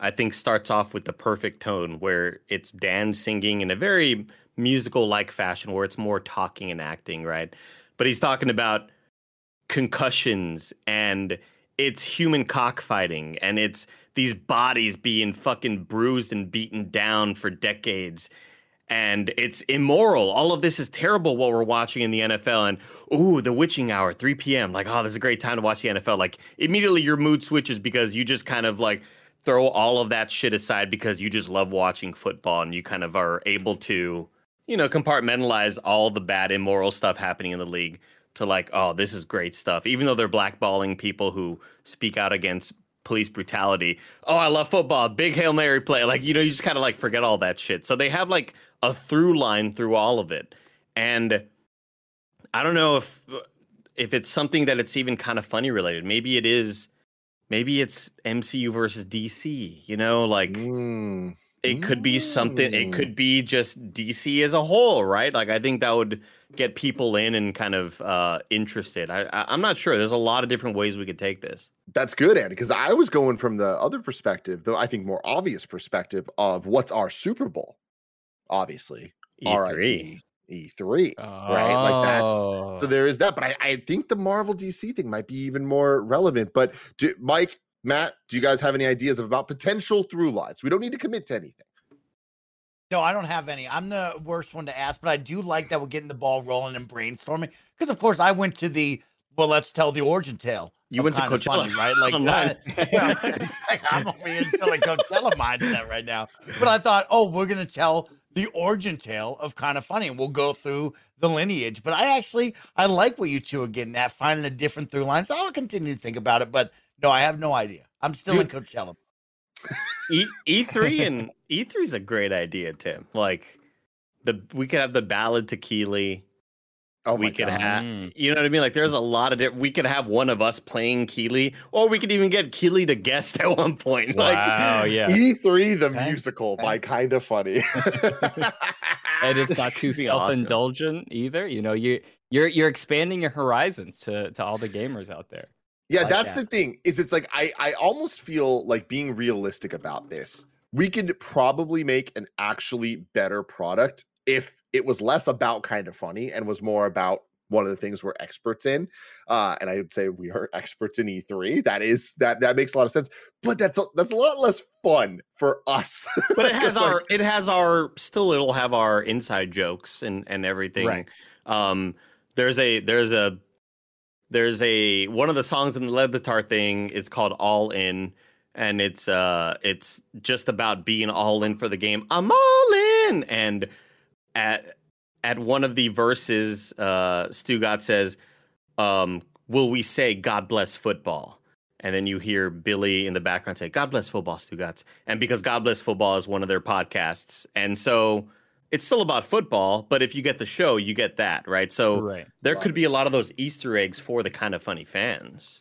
I think starts off with the perfect tone where it's Dan singing in a very musical like fashion where it's more talking and acting, right? But he's talking about concussions and it's human cockfighting and it's these bodies being fucking bruised and beaten down for decades and it's immoral. All of this is terrible what we're watching in the NFL. And ooh, the witching hour, 3 p.m. Like, oh, this is a great time to watch the NFL. Like, immediately your mood switches because you just kind of like throw all of that shit aside because you just love watching football and you kind of are able to, you know, compartmentalize all the bad, immoral stuff happening in the league to like, oh, this is great stuff. Even though they're blackballing people who speak out against police brutality. Oh, I love football. Big Hail Mary play. Like, you know, you just kind of like forget all that shit. So they have like a through line through all of it. And I don't know if if it's something that it's even kind of funny related. Maybe it is maybe it's MCU versus DC, you know, like Mm, it could be something it Mm. could be just DC as a whole, right? Like I think that would get people in and kind of uh interested. I, I I'm not sure. There's a lot of different ways we could take this. that's good, Andy, because I was going from the other perspective, though I think more obvious perspective of what's our Super Bowl. Obviously, E3. E3, E3, right? Like that's so Oh. there is that. But I, I think the Marvel DC thing might be even more relevant. But do, Mike, Matt, do you guys have any ideas about potential through lines? We don't need to commit to anything. No, I don't have any. I'm the worst one to ask, but I do like that we're getting the ball rolling and brainstorming. Because of course I went to the well, let's tell the origin tale. You went to Kinda Coachella, Funny, right? Like online. that. Yeah, it's like I'm over here still in Coachella mindset right now. But I thought, oh, we're gonna tell the origin tale of kind of funny, and we'll go through the lineage. But I actually I like what you two are getting at, finding a different through line. So I'll continue to think about it. But no, I have no idea. I'm still in Coachella. E E3 and E3 is a great idea, Tim. Like the we could have the ballad to Keighley. Oh my we could God. have, Mm. you know what I mean? Like, there's a lot of different. We could have one of us playing Keighley, or we could even get Keighley to guest at one point. Wow, Like, yeah. E3 the Okay. musical by Okay. kind of funny. and it's not too could be awesome. self-indulgent either. You know, you you're you're expanding your horizons to to all the gamers out there. Yeah, like that's that. the thing. Is it's like I I almost feel like being realistic about this. We could probably make an actually better product if it was less about kind of funny and was more about one of the things we're experts in. Uh, and I would say we are experts in E3. That is that that makes a lot of sense. But that's a, that's a lot less fun for us. but it has 'Cause, like, our, it has our, still it'll have our inside jokes and and everything. Right. Um, there's a there's a there's a one of the songs in the Le Batard thing. It's called All In, and it's uh it's just about being all in for the game. I'm all in, and at at one of the verses, uh, Stugotz says, um, "Will we say God bless football?" And then you hear Billy in the background say, "God bless football, Stugotz," and because God bless football is one of their podcasts, and so it's still about football. But if you get the show, you get that right. So right. there Love could be a lot of those Easter eggs for the kind of funny fans.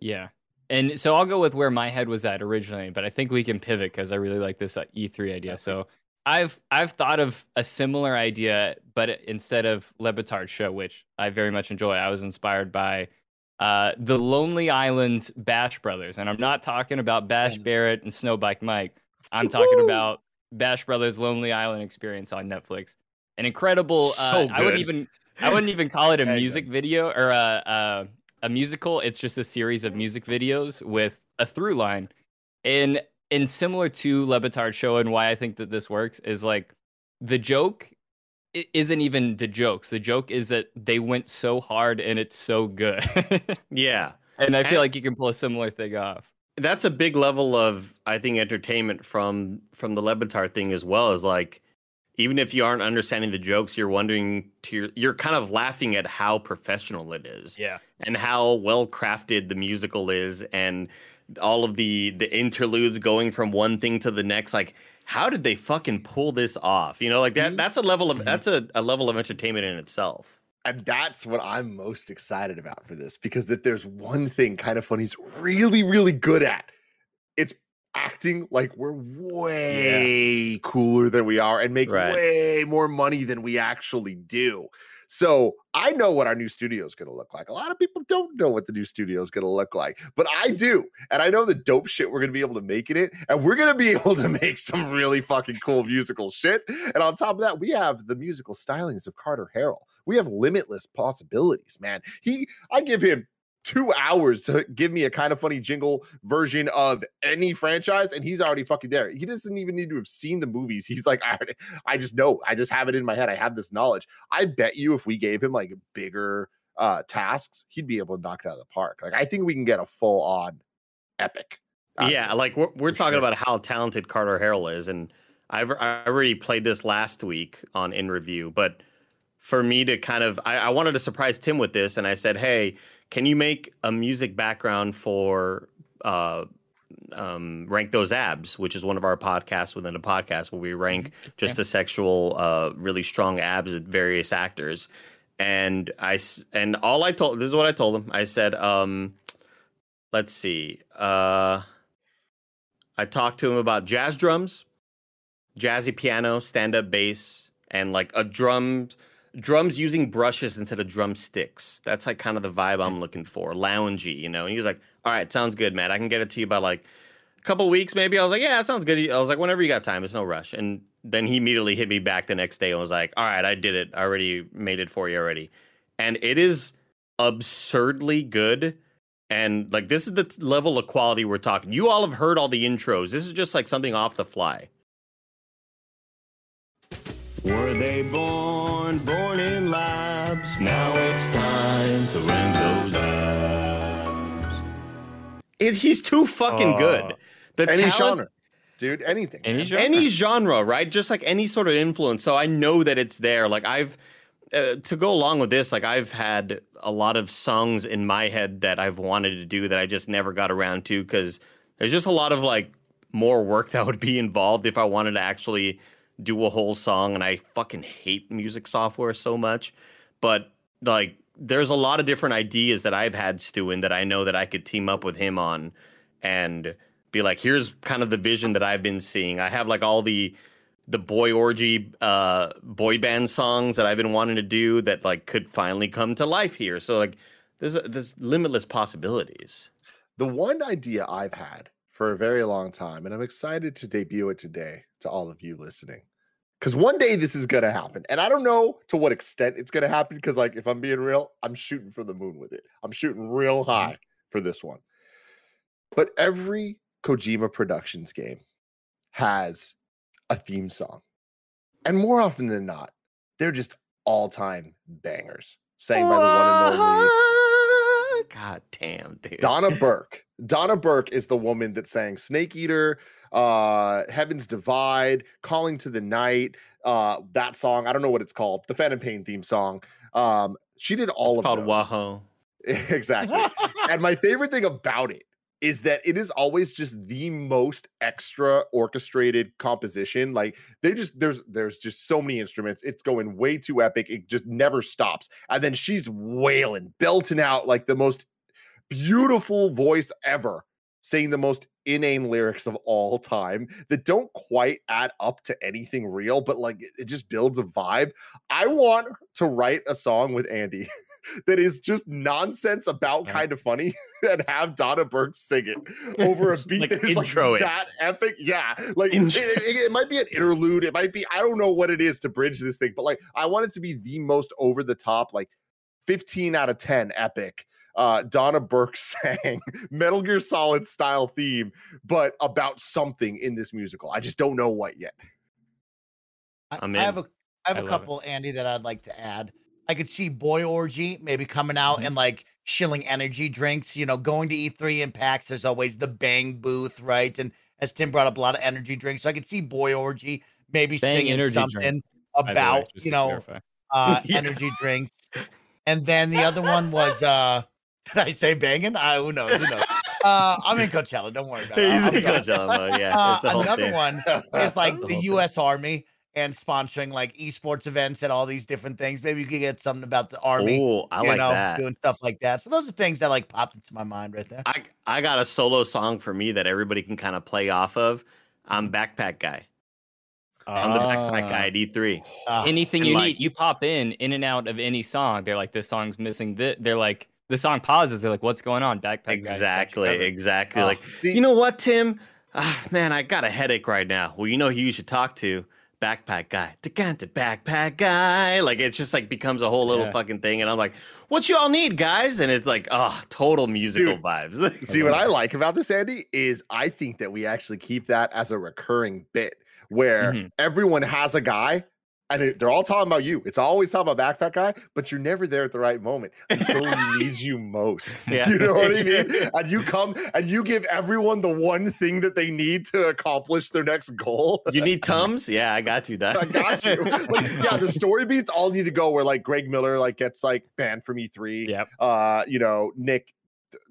Yeah. And so I'll go with where my head was at originally, but I think we can pivot because I really like this uh, E3 idea. So I've I've thought of a similar idea, but instead of Le Batard show, which I very much enjoy, I was inspired by uh, the Lonely Island Bash Brothers, and I'm not talking about Bash Barrett and Snowbike Mike. I'm talking Woo-hoo! about Bash Brothers Lonely Island Experience on Netflix. An incredible. Uh, So I wouldn't even I wouldn't even call it a music video or a, a a musical. It's just a series of music videos with a through line. And and similar to Le Batard show and why I think that this works is like the joke isn't even the jokes. The joke is that they went so hard and it's so good. Yeah, and I feel And- like you can pull a similar thing off. That's a big level of I think entertainment from from the Le Batard thing as well. Is like even if you aren't understanding the jokes, you're wondering to your, you're kind of laughing at how professional it is. Yeah. and how well crafted the musical is and all of the the interludes going from one thing to the next. Like, how did they fucking pull this off? You know, like See? that. That's a level of Mhm. that's a, a level of entertainment in itself. And that's what I'm most excited about for this because if there's one thing kind of funny's really, really good at, it's acting like we're way cooler than we are and make Right. way more money than we actually do. So I know what our new studio is going to look like. A lot of people don't know what the new studio is going to look like, but I do. And I know the dope shit we're going to be able to make in it. And we're going to be able to make some really fucking cool musical shit. And on top of that, we have the musical stylings of Carter Harrell. We have limitless possibilities, man. He, I give him two hours to give me a kind of funny jingle version of any franchise, and he's already fucking there. He doesn't even need to have seen the movies. He's like, I, already, I just know. I just have it in my head. I have this knowledge. I bet you if we gave him like bigger uh tasks, he'd be able to knock it out of the park. Like I think we can get a full on epic. yeah, like we're we're talking sure. about how talented Carter Harrell is, and I've I already played this last week on in review, but for me to kind of I, I wanted to surprise Tim with this, and I said, hey, can you make a music background for uh um rank those abs which is one of our podcasts within a podcast where we rank just the sexual uh really strong abs of various actors. And I and all i told this is what i told him i said um let's see uh I talked to him about jazz drums, jazzy piano, stand up bass, and like a drum drums using brushes instead of drumsticks. That's like kind of the vibe I'm hmm. looking for. Loungy, you know. And he was like, All right, sounds good, man. I can get it to you by like a couple weeks, maybe. I was like, Yeah, that sounds good. I was like, whenever you got time, it's no rush. And then he immediately hit me back the next day and was like, All right, I did it. I already made it for you already. And it is absurdly good. And like this is the level of quality we're talking. You all have heard all the intros. This is just like something off the fly. Were they born, born in labs? Now it's time to rank those abs. It, he's too fucking Uh, good. The any talent, genre, dude, anything. Any genre? any genre, right? Just like any sort of influence. So I know that it's there. Like I've uh, to go along with this, like I've had a lot of songs in my head that I've wanted to do that I just never got around to because there's just a lot of like more work that would be involved if I wanted to actually do a whole song. And I fucking hate music software so much, but like there's a lot of different ideas that I've had Stu that I know that I could team up with him on and be like, here's kind of the vision that I've been seeing. I have like all the the boy orgy uh boy band songs that I've been wanting to do that like could finally come to life here. So like there's a, there's limitless possibilities. The one idea I've had for a very long time, and I'm excited to debut it today to all of you listening. Because one day this is gonna happen. And I don't know to what extent it's gonna happen. Because, like, if I'm being real, I'm shooting for the moon with it. I'm shooting real mm-hmm. high for this one. But every Kojima Productions game has a theme song. And more often than not, they're just all-time bangers sang by the one and only God damn, dude. Donna Burke. Donna Burke is the woman that sang Snake Eater, uh, Heaven's Divide, Calling to the Night, uh, that song. I don't know what it's called, the Phantom Pain theme song. Um, she did all it's of called those. Wahoo. exactly. and my favorite thing about it is that it is always just the most extra orchestrated composition like they just there's there's just so many instruments it's going way too epic it just never stops and then she's wailing belting out like the most beautiful voice ever saying the most inane lyrics of all time that don't quite add up to anything real but like it- just builds a vibe. I want to write a song with andy that is just nonsense about Yeah. kind of funny and have Donna Burke sing it over a beat Like that is intro like it. that epic. Yeah, like it, it- it might be an interlude. It might be I don't know what it is to bridge this thing, but like I want it to be the most over the top, like 15 out of 10 epic. Uh, Donna Burke sang Metal Gear Solid style theme, but about something in this musical. I just don't know what yet. I, I'm have in. a I have I a love it. couple, Andy, that I'd like to add. I could see Boy Orgy maybe coming out Mm-hmm. and like shilling energy drinks. You know, going to E3 and PAX, there's always the Bang booth, right? And as Tim brought up, a lot of energy drinks. So I could see Boy Orgy maybe Bang singing drink, something by the way, about you know uh, Yeah. energy drinks. And then the other one was uh did I say banging? Uh, who knows? Who knows? Uh, I'm in Coachella. Don't worry about it. He's in. Coachella mode. Yeah, Uh, it's a whole another thing. one is like the Okay. U.S. Army and sponsoring like esports events and all these different things. Maybe you could get something about the Army. Oh, I you like know, that. doing stuff like that. So those are things that like popped into my mind right there. I I got a solo song for me that everybody can kind of play off of. I'm backpack guy. I'm the backpack Ah. guy at E E3. Uh, Anything you like- need, you pop in, in and out of any song. They're like, this song's missing. This. They're like, the song pauses. They're like, what's going on? Backpack. guy, Exactly, covered. exactly. Oh, like, see- you know what, Tim? Ah, man, I got a headache right now. Well, you know who you should talk to? Backpack guy. Decanta backpack guy. Like it just like becomes a whole little Yeah. fucking thing. And I'm like, what y'all need, guys? And it's like, oh, total musical Dude, vibes. See what I like about this, Andy, is I think that we actually keep that as a recurring bit where Mhm. everyone has a guy and it- they're all talking about you. It's always talking about backpack guy, but you're never there at the right moment until he needs you most. Yeah. You know what I mean? And you come and you give everyone the one thing that they need to accomplish their next goal. you need Tums? Yeah, I got you. That I got you. Like, yeah, the story beats all need to go where like Greg Miller like gets like banned from E3. Yeah. Uh, you know, Nick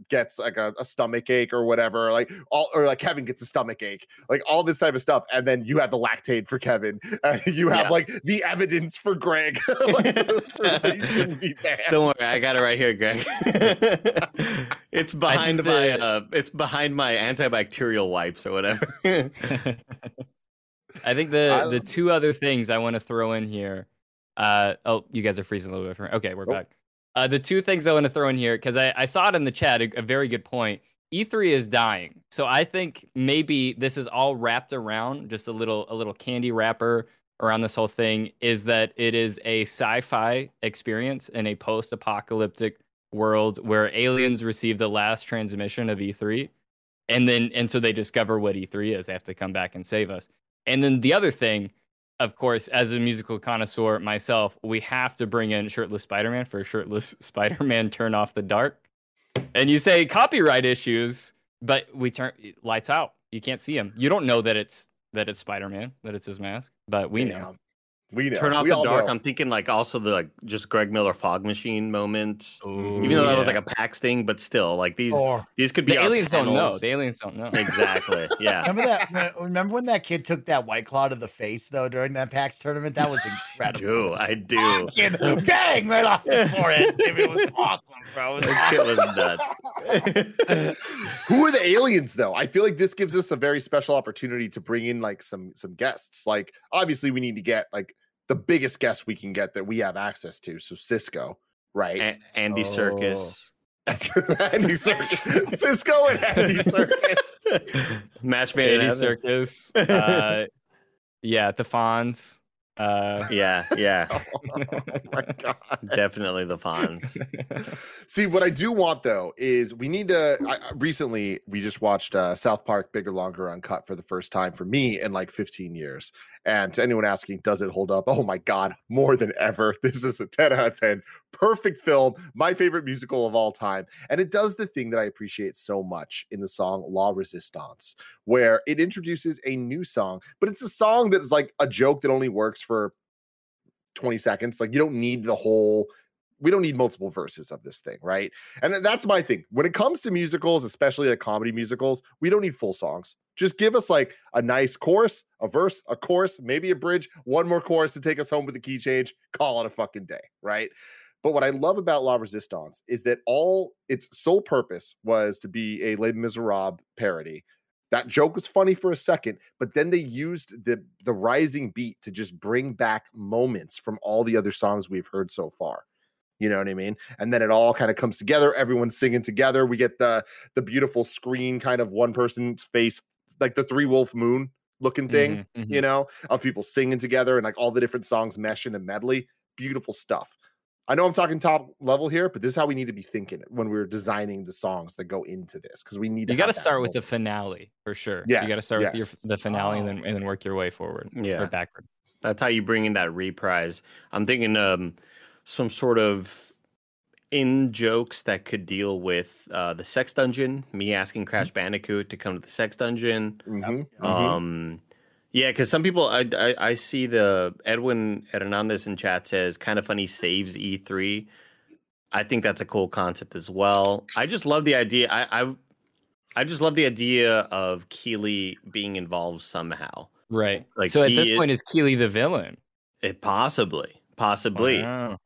gets like a, a stomach ache or whatever, like all or like Kevin gets a stomach ache, like all this type of stuff. And then you have the Lactaid for Kevin, and you have Yeah. like the evidence for Greg. like, for they shouldn't be banned. Don't worry, I got it right here, Greg. it's behind my the- uh it's behind my antibacterial wipes or whatever. I think the I- the two other things I want to throw in here. Uh, oh, you guys are freezing a little bit. For, okay, we're Nope. back. Uh, the two things I want to throw in here because I, I saw it in the chat. A, a very good point. E3 is dying, so I think maybe this is all wrapped around just a little a little candy wrapper around this whole thing. Is that it is a sci-fi experience in a post-apocalyptic world where aliens receive the last transmission of E3 and then and so they discover what E3 is. They have to come back and save us. And then the other thing, of course, as a musical connoisseur myself, we have to bring in shirtless Spider-Man for shirtless Spider-Man turn off the dark. And you say copyright issues, but we turn lights out. You can't see him. You don't know that it's that it's Spider-Man, that it's his mask, but we know. Damn. We know. Turn off we the dark. know. I'm thinking like also the like just Greg Miller fog machine moment. Ooh, Even though that was like a PAX thing, but still, like these Or these could be the our aliens don't know. The aliens don't know. Exactly. Yeah. remember that? Remember when that kid took that white claw to the face though during that PAX tournament? That was I incredible. do. I do. Fucking bang right off the forehead. It was awesome, bro. It was That shit was nuts. Who are the aliens though? I feel like this gives us a very special opportunity to bring in like some some guests. Like obviously we need to get like the biggest guest we can get that we have access to. So Cisco, right? A- Andy Oh. Serkis. Andy Serkis. Cisco and Andy Serkis. Match made in Andy heaven. Serkis. Uh, yeah, the Fonz. Uh, Yeah, yeah. oh my god. Definitely the Fonz. See, what I do want though is we need to. I, I- recently, we just watched uh, South Park Bigger, Longer, Uncut for the first time for me in like 15 years. And to anyone asking, does it hold up? Oh my God, more than ever. This is a 10 out of 10. Perfect film, my favorite musical of all time. And it does the thing that I appreciate so much in the song La Resistance, where it introduces a new song, but it's a song that is like a joke that only works for 20 seconds. Like you don't need the whole we don't need multiple verses of this thing, right? And that's my thing. When it comes to musicals, especially like comedy musicals, we don't need full songs. Just give us like a nice chorus, a verse, a chorus, maybe a bridge, one more chorus to take us home with the key change, call it a fucking day, right? But what I love about La Resistance is that all its sole purpose was to be a Les Miserables parody. That joke was funny for a second, but then they used the the rising beat to just bring back moments from all the other songs we've heard so far. You know what I mean? And then it all kind of comes together. Everyone's singing together. We get the the beautiful screen kind of one person's face, like the three wolf moon looking thing, Mhm, mhm. you know, of people singing together and like all the different songs mesh in a medley. Beautiful stuff. I know I'm talking top level here, but this is how we need to be thinking when we're designing the songs that go into this because we need to you got to have that start with the finale for sure. Yeah, you got to Yes, start with your the finale and Oh. then and then work your way forward Yeah. or backward. That's how you bring in that reprise. I'm thinking um some sort of in jokes that could deal with uh the sex dungeon, me asking Crash Bandicoot to come to the sex dungeon. Mhm, mhm. Um yeah, because some people I, I I see the Edwin Hernandez in chat says kind of funny saves E3. I think that's a cool concept as well. I just love the idea. I I I just love the idea of Keighley being involved somehow. Right. Like, so at this is- point, is Keighley the villain? It possibly, possibly. Wow.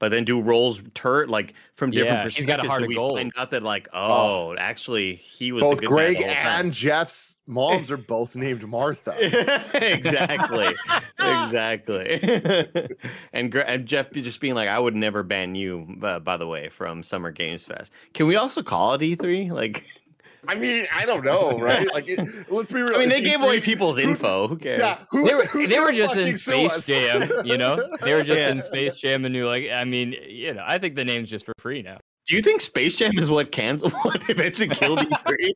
But then do roles turn like from different Yeah, perspectives? he's got a heart do of we gold. find out that like, oh, actually, he was the Both good Greg guy the whole time. and Geoff's moms are both named Martha. exactly, exactly. and, Gre- and Geoff just being like, I would never ban you. Uh, by the way, from Summer Games Fest. Can we also call it E3? Like, I mean, I don't know, right? Like, it, let's be real. I mean, they gave away people's Who- info. Who cares? Yeah, who's, They were, who's they were just in Space? Jam, you know? They were just Yeah. in Space Jam and knew, like, I mean, you know, I think the name's just for free now. Do you think Space Jam is what canceled what eventually killed E3?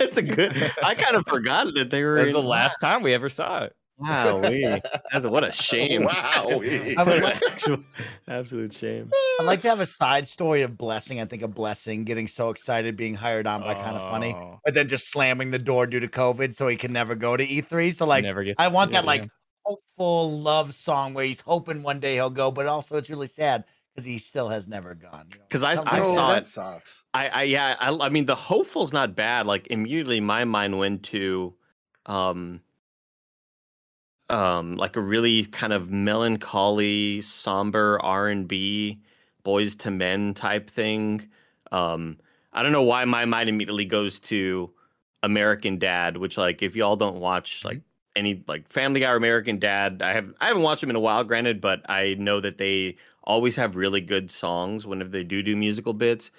It's a good. I kind of forgot that they were. That's in- the last time we ever saw it. Wow, that's what a shame. Wow. I like, Actual- absolute shame. I'd like to have a side story of Blessing. I think of Blessing getting so excited being hired on by kind of funny, Oh, but then just slamming the door due to COVID so he can never go to E3. So, like, never I want that, it, like, yeah. hopeful love song where he's hoping one day he'll go, but also it's really sad because he still has never gone. you know? 'Cause I- I oh, saw that. that it. sucks. I, I yeah, I, I mean the hopeful's not bad. Like immediately my mind went to um um like a really kind of melancholy, somber R and B, Boyz II Men type thing. Um I don't know why my mind immediately goes to American Dad, which like if y'all don't watch like any like Family Guy or American Dad, I have I haven't watched them in a while, granted, but I know that they always have really good songs whenever they do do musical bits.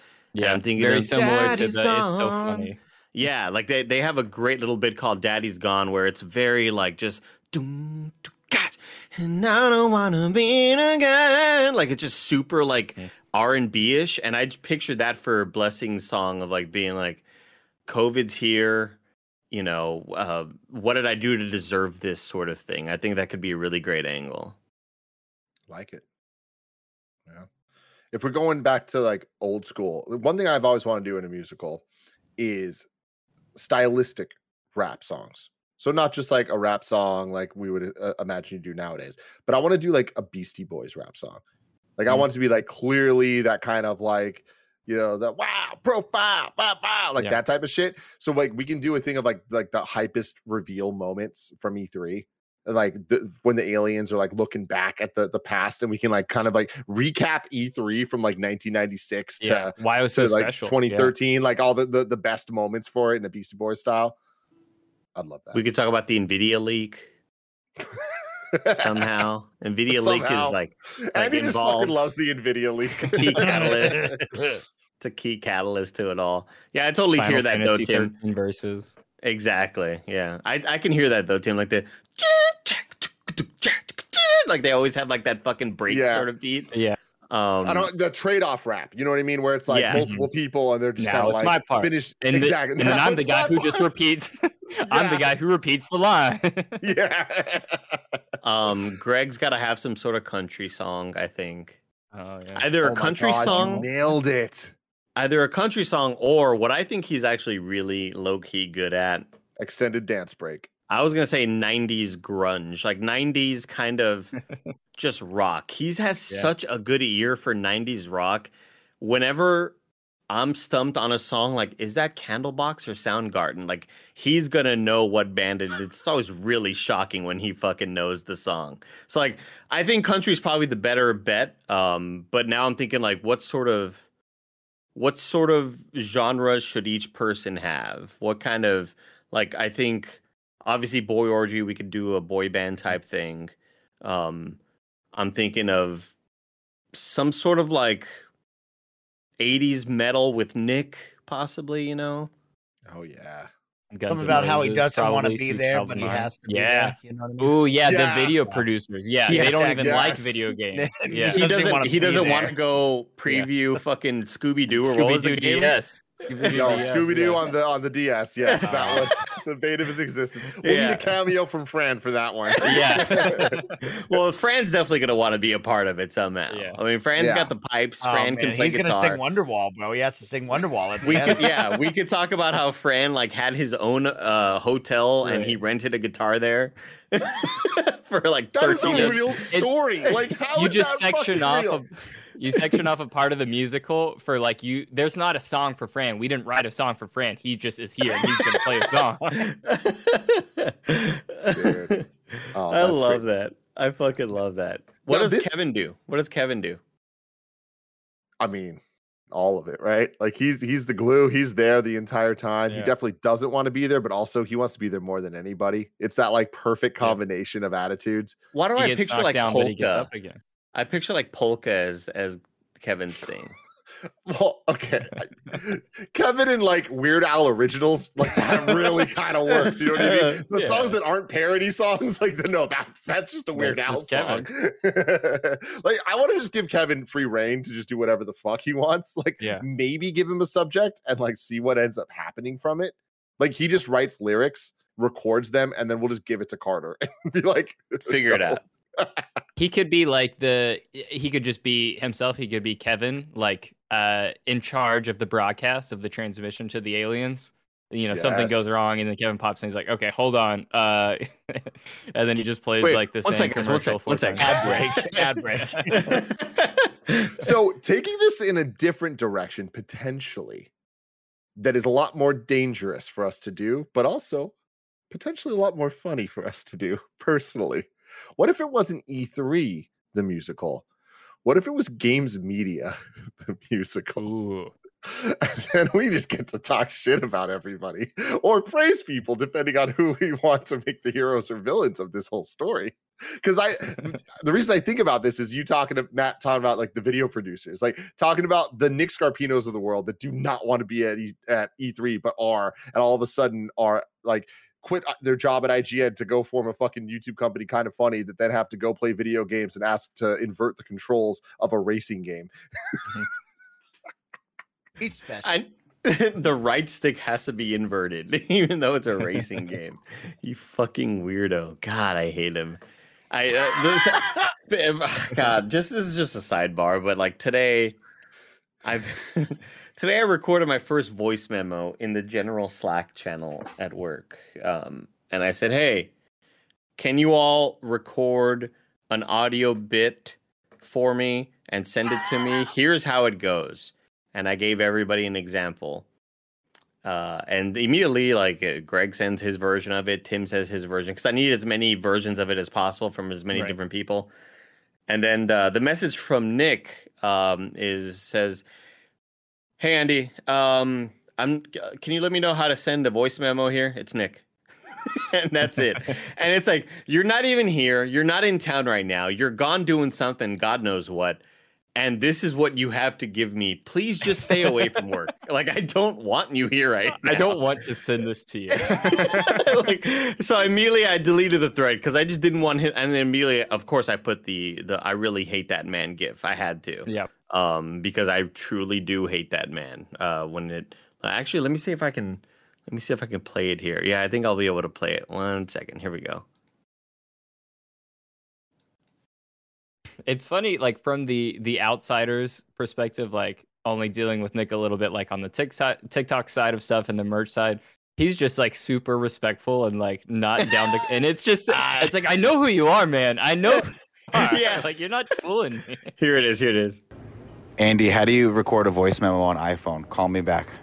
And Yeah, I'm thinking very of similar to Daddy's the It's So Funny. Yeah, like they they have a great little bit called Daddy's Gone where it's very like just doom doo, gat, and I don't wanna be again. Like it's just super like. R and B ish. And I pictured that for Blessing's song of like being like, COVID's here, you know, uh, what did I do to deserve this sort of thing? I think that could be a really great angle. Like it. Yeah. If we're going back to like old school, one thing I've always wanted to do in a musical is stylistic rap songs. So not just like a rap song like we would uh, imagine you do nowadays, but I want to do like a Beastie Boys rap song. Like I Mm. want it to be like clearly that kind of like you know the wow profile wow, wow like Yeah. that type of shit. So like we can do a thing of like like the hypest reveal moments from E3 like the, when the aliens are like looking back at the the past and we can like kind of like recap E3 from like 1996 to, Yeah, why it was so to like special. yeah. 2013 like all the, the the best moments for it in a Beastie Boys style. I'd love that. We could talk about the Nvidia leak somehow. Nvidia leak is like Andy just involved. fucking loves the Nvidia leak. Key catalyst. it's a key catalyst to it all. Yeah, I totally Final hear that Fantasy though, Tim. 13 verses. Exactly. Yeah, I I can hear that though, Tim. Like the like they always have like that fucking break Yeah. sort of beat. Yeah. Um, I don't the trade-off rap. You know what I mean? Where it's like Yeah. multiple people and they're just Now kind of it's like my part. finish And, the- exactly. and then I'm the guy my who just part. repeats. I'm the guy who repeats the line. Yeah. um, Greg's got to have some sort of country song. I think oh yeah. either Oh a country God, you song, nailed it. either a country song, or what I think he's actually really low key good at. Extended dance break. I was gonna say '90s grunge, like '90s kind of just rock. He has Yeah. such a good ear for '90s rock. Whenever I'm stumped on a song, like is that Candlebox or Soundgarden? Like he's gonna know what band it is. It's always really shocking when he fucking knows the song. So like I think country's probably the better bet. Um, but now I'm thinking like what sort of what sort of genres should each person have? What kind of like I think obviously boy orgy we could do a boy band type thing. Um I'm thinking of some sort of like 80s metal with Nick possibly, you know. Oh yeah. Guns Something about how he Roses doesn't want to be there, but he has to be Yeah. there. You know what I mean? Ooh, yeah, Yeah. the video producers. Yeah, Yes, they don't even like video games. Yeah. He doesn't doesn't wanna he doesn't want to go preview fucking Scooby Doo or what was Scooby-Doo game? DS. Scooby-Doo Yo, DS, Scooby Doo yeah. on the on the DS. Yes, that was the bane of his existence. We'll Yeah. need a cameo from Fran for that one. Yeah. well, Fran's definitely gonna want to be a part of it somehow. Yeah. I mean, Fran's Yeah. got the pipes. Oh, Fran man, can play he's guitar. gonna sing Wonderwall, bro. He has to sing Wonderwall at the we end. could, yeah, we could talk about how Fran like had his own uh hotel and he rented a guitar there for like That is thirteen. a real story. like how you is just that section off real? of You section off a part of the musical for like you. There's not a song for Fran. We didn't write a song for Fran. He just is here. and He's gonna play a song. Oh, I love great. that. I fucking love that. What Now does this- Kevin do? What does Kevin do? I mean, all of it, right? Like he's he's the glue. He's there the entire time. He definitely doesn't want to be there, but also he wants to be there more than anybody. It's that like perfect Yeah. combination of attitudes. Why do He I gets picture like down, but he gets polka? I picture like polka as as Kevin's thing. Well, okay. Kevin and like Weird Al originals, like that really kind of works. You know what I mean? The Yeah. songs that aren't parody songs, like the, no, that's that's just a Weird That's Al song. Like I want to just give Kevin free reign to just do whatever the fuck he wants. Like Yeah. maybe give him a subject and like see what ends up happening from it. Like he just writes lyrics, records them, and then we'll just give it to Carter and be like, Figure it out. He could be like the. He could just be himself. He could be Kevin, like uh, in charge of the broadcast of the transmission to the aliens. You know, something goes wrong, and then Kevin pops in. He's like, "Okay, hold on," uh, and then he just plays Wait, like this. one second, one commercial sec, one four sec. times. Ad break. Ad break. so taking this in a different direction potentially that is a lot more dangerous for us to do but also potentially a lot more funny for us to do personally what if it wasn't e3 the musical? What if it was games media the musical? Ooh. and then we just get to talk shit about everybody or praise people depending on who we want to make the heroes or villains of this whole story. Because i the reason i think about this is you talking to matt talking about like the video producers like talking about the nick scarpinos of the world that do not want to be at, e, at e3 but are and all of a sudden are like quit uh, their job at ign to go form a fucking youtube company kind of funny that then have to go play video games and ask to invert the controls of a racing game He's special. I, the right stick has to be inverted, even though it's a racing game. You fucking weirdo. God, I hate him. I uh, this, God, just this is just a sidebar, but like today, I've today I recorded my first voice memo in the general Slack channel at work, um, and I said, "Hey, can you all record an audio bit for me and send it to me? Here's how it goes." and I gave everybody an example. Uh, and immediately, like uh, Greg sends his version of it, Tim says his version because I need as many versions of it as possible from as many Right. different people. And then uh, the message from Nick um, is says, "Hey Andy, um, I'm. Can you let me know how to send a voice memo here? It's Nick." and that's it. and it's like you're not even here. You're not in town right now. You're gone doing something. God knows what and this is what you have to give me. Please just stay away from work. Like I don't want you here right now. I don't want to send this to you. like, so immediately I deleted the thread because I just didn't want him. And then immediately, of course, I put the the I really hate that man gif. I had to, yeah. Um, because I truly do hate that man. Uh, when it actually, let me see if I can. Let me see if I can play it here. Yeah, I think I'll be able to play it. One second. Here we go. it's funny like from the the outsider's perspective like only dealing with nick a little bit like on the tiktok tiktok side of stuff and the merch side he's just like super respectful and like not down to and it's just it's like i know who you are man i know are. Yeah. like you're not fooling me Here it is. Here it is. Andy, how do you record a voice memo on iPhone? Call me back.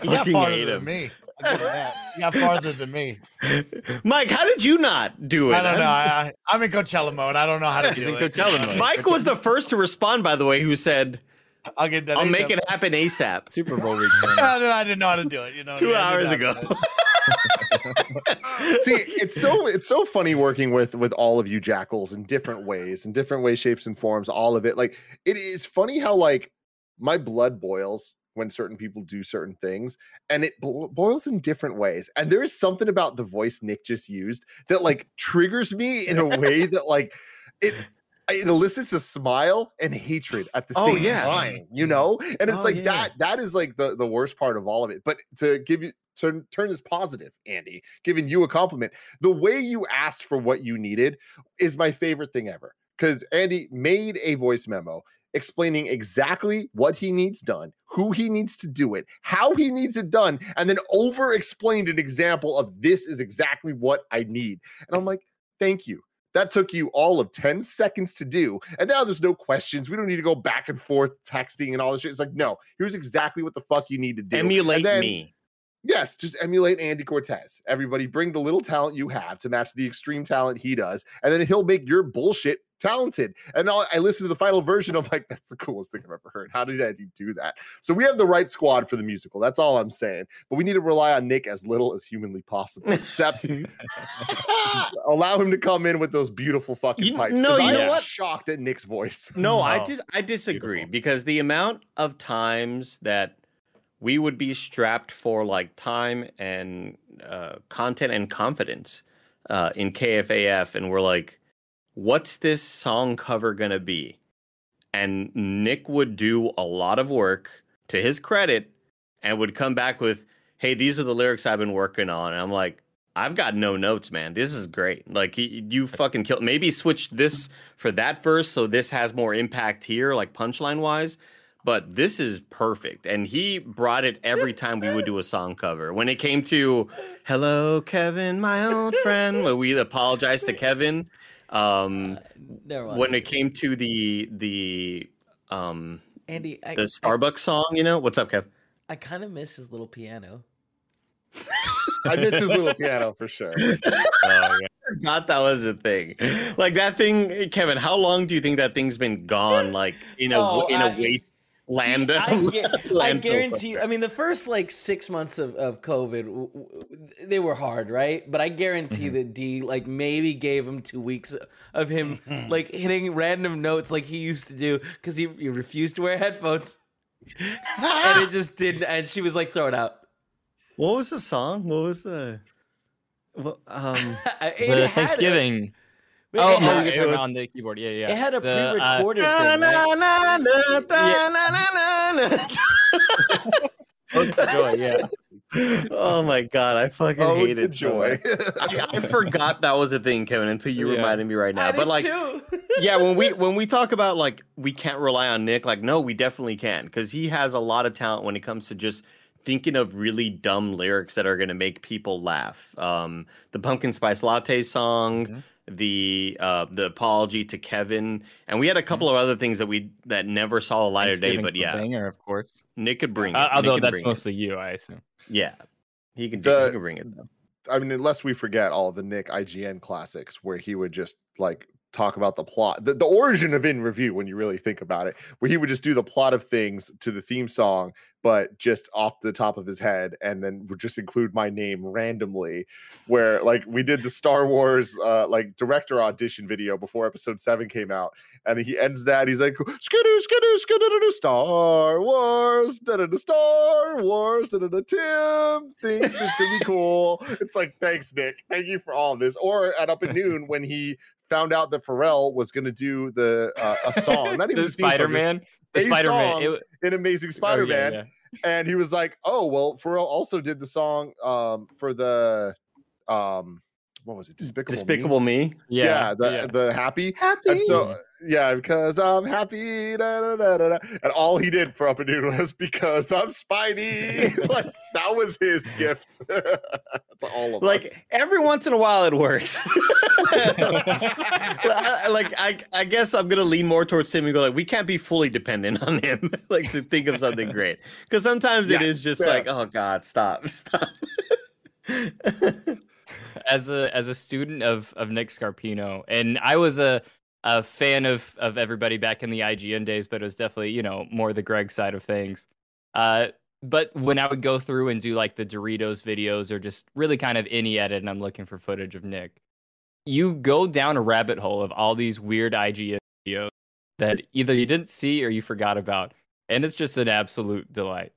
He got farther hate than me. I'll give him that. He got farther than me. Mike, how did you not do it? I don't know. I, I, I'm in Coachella mode. I don't know how to He's do in it. Coachella mode. Mike was the first to respond, by the way, who said, I'll get that. I'll make it happen ASAP. super bowl weekend I didn't know how to do it. You know, Two Yeah, hours ago. See, it's so it's so funny working with with all of you jackals in different ways, in different ways, shapes, and forms. All of it, like it is funny how like my blood boils when certain people do certain things, and it bo- boils in different ways. And there is something about the voice Nick just used that like triggers me in a way that like it. It elicits a smile and hatred at the Oh, same yeah. time, you know, and it's Oh, like yeah. that. That is like the the worst part of all of it. But to give you to turn this positive, Andy, giving you a compliment, the way you asked for what you needed is my favorite thing ever. Because Andy made a voice memo explaining exactly what he needs done, who he needs to do it, how he needs it done, and then over explained an example of this is exactly what I need. And I'm like, thank you. That took you all of 10 seconds to do. And now there's no questions. We don't need to go back and forth texting and all this shit. It's like, no, here's exactly what the fuck you need to do. Emulate then- me. Yes, just emulate Andy Cortez. Everybody bring the little talent you have to match the extreme talent he does, and then he'll make your bullshit talented. And I'll, I listen to the final version. I'm like, that's the coolest thing I've ever heard. How did Andy do that? So we have the right squad for the musical. That's all I'm saying. But we need to rely on Nick as little as humanly possible, except allow him to come in with those beautiful fucking You- pipes. No, you I know am what? shocked at Nick's voice. No, I dis- I disagree Beautiful. because the amount of times that we would be strapped for like time and uh, content and confidence uh, in KFAF, and we're like, "What's this song cover gonna be?" And Nick would do a lot of work to his credit, and would come back with, "Hey, these are the lyrics I've been working on," and I'm like. I've got no notes, man. This is great. Like you fucking killed. Maybe switch this for that verse so this has more impact here, like punchline wise. But this is perfect, and he brought it every time we would do a song cover. When it came to "Hello, Kevin, my old friend," where we apologized to Kevin. Um, Never mind. when it came to the the um Andy, I, the Starbucks song, you know what's up, Kev? I, I kind of miss his little piano. I miss his little piano for sure. Oh, yeah. Forgot that was a thing. Like that thing, Kevin. How long do you think that thing's been gone? Like in a Oh, in a I- waste land. I, gu- I guarantee you. I mean, the first like six months of, of COVID, w- w- they were hard, right? But I guarantee Mm-hmm. that D like maybe gave him two weeks of him like hitting random notes like he used to do because he, he refused to wear headphones, and it just didn't. And she was like, "Throw it out." What was the song? What was the? What, um, It the had a- it Oh, had- oh, it you're talking was- about on the keyboard. Yeah, yeah. It had a The, uh, pre-recorded thing. right? Joy, yeah. oh my god, I fucking Oh, hate to joy. I, I forgot that was a thing, Kevin, until you Yeah. reminded me right now. I but did like, too. yeah, when we when we talk about like we can't rely on Nick, like no, we definitely can because he has a lot of talent when it comes to just thinking of really dumb lyrics that are going to make people laugh. Um, the pumpkin spice latte song, Mhm. The uh, the apology to Kevin, and we had a couple of other things that we that never saw the light of day. But yeah, Banger, of course. Nick could bring it. Uh, Nick although could that's bring it. mostly you, I assume. yeah, he can The- he can bring it though. I mean, unless we forget all the Nick IGN classics where he would just like talk about the plot, the, the origin of in review, when you really think about it, where he would just do the plot of things to the theme song, but just off the top of his head, and then would just include my name randomly. Where like we did the Star Wars uh like director audition video before episode seven came out, and he ends that, he's like, skidoo, skidoo, skidoo, Star Wars, da da da Star Wars, da da da Tim thinks this could be cool. It's like, thanks, Nick. Thank you for all this. Or at Up at Noon when he found out that Pharrell was going to do the uh, a song, not even the the theme song, just Spider Man. The a Spider Man. song in Amazing Oh, Spider Man, and he was like, "Oh well, Pharrell also did the song um for the um what was it, Despicable, Me? Despicable Me. Yeah, the yeah. the happy. Happy. And so yeah, because I'm happy. Da, da, da, da, da. And all he did for Up at Noon was because I'm Spidey. like that was his gift. to all of like us. every once in a while it works. I- like I, I guess I'm gonna lean more towards him and go like we can't be fully dependent on him like to think of something great because sometimes it Yes, is just fair. like oh god stop stop. as a as a student of of Nick Scarpino, and I was a a fan of of everybody back in the IGN days, but it was definitely you know more the Greg side of things. Uh, but when I would go through and do like the Doritos videos or just really kind of any edit, and I'm looking for footage of Nick, you go down a rabbit hole of all these weird IGN videos that either you didn't see or you forgot about, and it's just an absolute delight.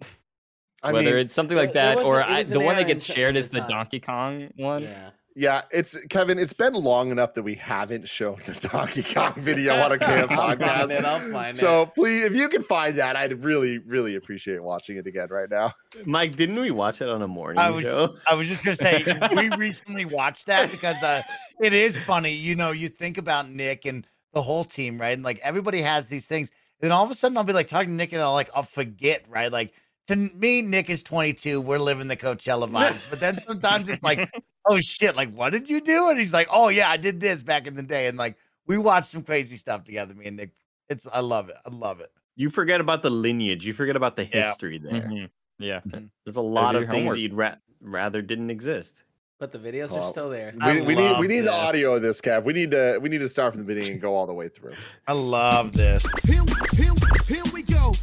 I Whether mean, it's something like that or it I, the one that gets shared is the. Donkey Kong one. Yeah. Yeah, it's Kevin. It's been long enough that we haven't shown the Donkey Kong video on a camp I'll find podcast. it. I'll find it. So please, if you can find that, I'd really, really appreciate watching it again right now. Mike, didn't we watch it on a morning I was show? I was just gonna say we recently watched that because uh, it is funny. You know, you think about Nick and the whole team, right? And like everybody has these things. And all of a sudden I'll be like talking to Nick and I'll like I'll forget, right? Like to me, Nick is 22. We're living the Coachella vibe. But then sometimes it's like oh shit, like what did you do? And he's like, oh yeah, I did this back in the day, and like we watched some crazy stuff together. Me and Nick, it's I love it. I love it. You forget about the lineage. You forget about the Yeah. history there. Mhm. Yeah. There's a lot of things homework. that you'd ra- rather didn't exist. But the videos Oh, are still there. We, we need we need the audio of this, Kev. We need to we need to start from the beginning and go all the way through. I love this. Here, here, here we go.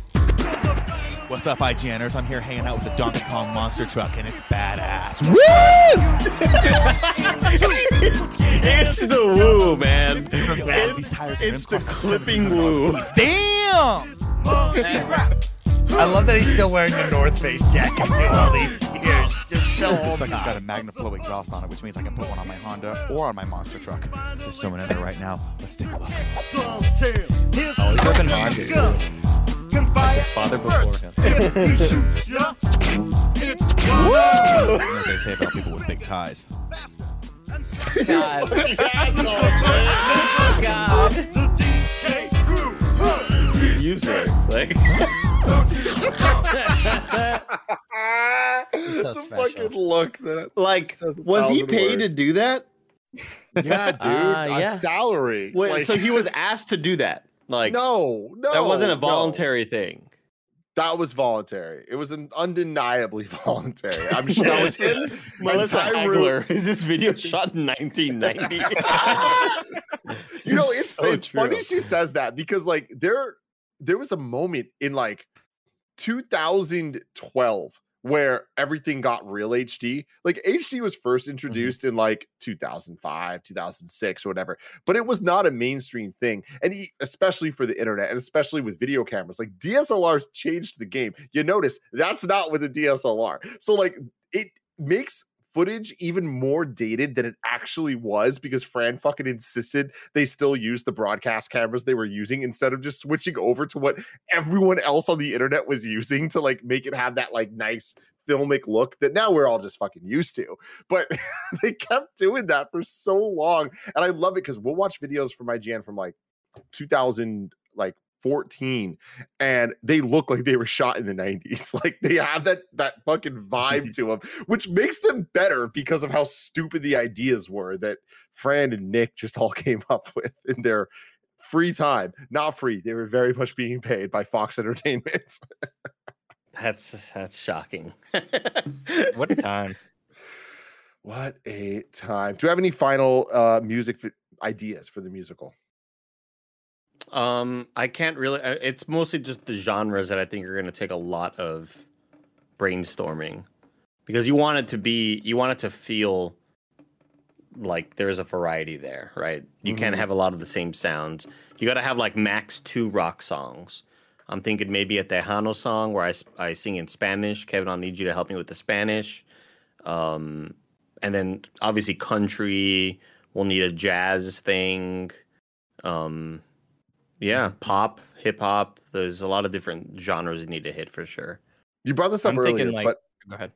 What's up, IGNers? I'm here hanging out with the Donkey Kong monster truck, and it's badass. Woo! it's the woo, man. Yeah, these tires are it's the clipping woo. a. Damn! I love that he's still wearing the North Face jacket too all these years. Just the This whole sucker's got a time. MagnaFlow exhaust on it, which means I can put one on my Honda or on my monster truck. There's someone in there right now. Let's take a look. Oh, he's ripping Honda. Like his father before him. You know what they say about people with big ties. God. God. Useless. Like so the special. fucking look that like was he thousand paid to do that? Yeah, dude, uh, a yeah. salary. Wait, Like, so he was asked to do that. Like no, no, that wasn't a no. voluntary thing. That was voluntary. It was an undeniably voluntary. I'm sure that was him. Melissa Hagler. Is this video shot in 1990? You know, it's, So it's funny she says that because like there there was a moment in like 2012 where everything got real HD. Like HD was first Mm-hmm. introduced in like 2005, 2006 or whatever, but it was not a mainstream thing. And e- especially for the internet and especially with video cameras, like DSLRs changed the game. You notice that's not with a DSLR. So like it makes footage even more dated than it actually was because Fran fucking insisted they still use the broadcast cameras they were using instead of just switching over to what everyone else on the internet was using to like make it have that like nice filmic look that now we're all just fucking used to. But they kept doing that for so long. And I love it because we'll watch videos from IGN from like 2000 like 14 and they look like they were shot in the 90s like they have that that fucking vibe to them which makes them better because of how stupid the ideas were that Fran and Nick just all came up with in their free time. Not free they were very much being paid by Fox Entertainment. That's that's shocking. What a time. what a time. Do you have any final uh music ideas for the musical Um, I can't really. It's mostly just the genres that I think are going to take a lot of brainstorming, because you want it to be, you want it to feel like there's a variety there, right? You can't Mhm. have a lot of the same sounds. You got to have like max two rock songs. I'm thinking maybe a Tejano song where I, I sing in Spanish. Kevin, I'll need you to help me with the Spanish. Um, and then obviously country. We'll need a jazz thing. Um, yeah, pop, hip hop. There's a lot of different genres you need to hit for sure. you brought this up I'm earlier thinking, like- but Go ahead.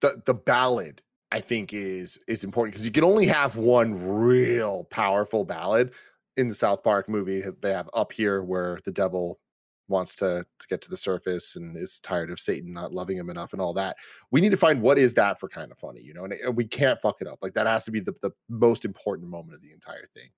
the the ballad I think is is important because you can only have one real powerful ballad in the South Park movie. They have up here where the devil wants to to get to the surface and is tired of Satan not loving him enough and all that. We need to find what is that for kind of funny, you know, and, and we can't fuck it up. Like that has to be the, the most important moment of the entire thing.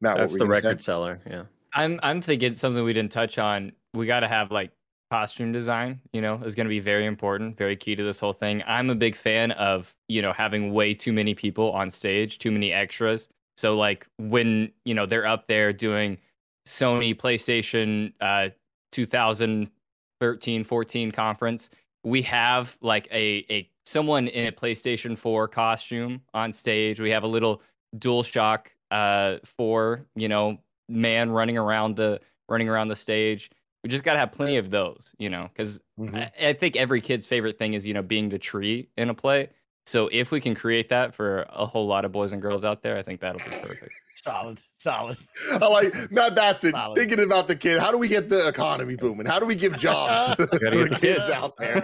Matt, That's what the were say? record seller. Yeah. I'm I'm thinking something we didn't touch on. We got to have like costume design. You know, is going to be very important, very key to this whole thing. I'm a big fan of you know having way too many people on stage, too many extras. So like when you know they're up there doing Sony PlayStation uh, 2013 14 conference, we have like a a someone in a PlayStation 4 costume on stage. We have a little DualShock uh 4, you know, man running around the running around the stage. We just got to have plenty of those, you know, because Mhm. I, I think every kid's favorite thing is you know being the tree in a play. So if we can create that for a whole lot of boys and girls out there, I think that'll be perfect. Solid, solid. I like Matt Batson Solid. thinking about the kid. How do we get the economy booming? How do we give jobs to, to the the kids kids. out there?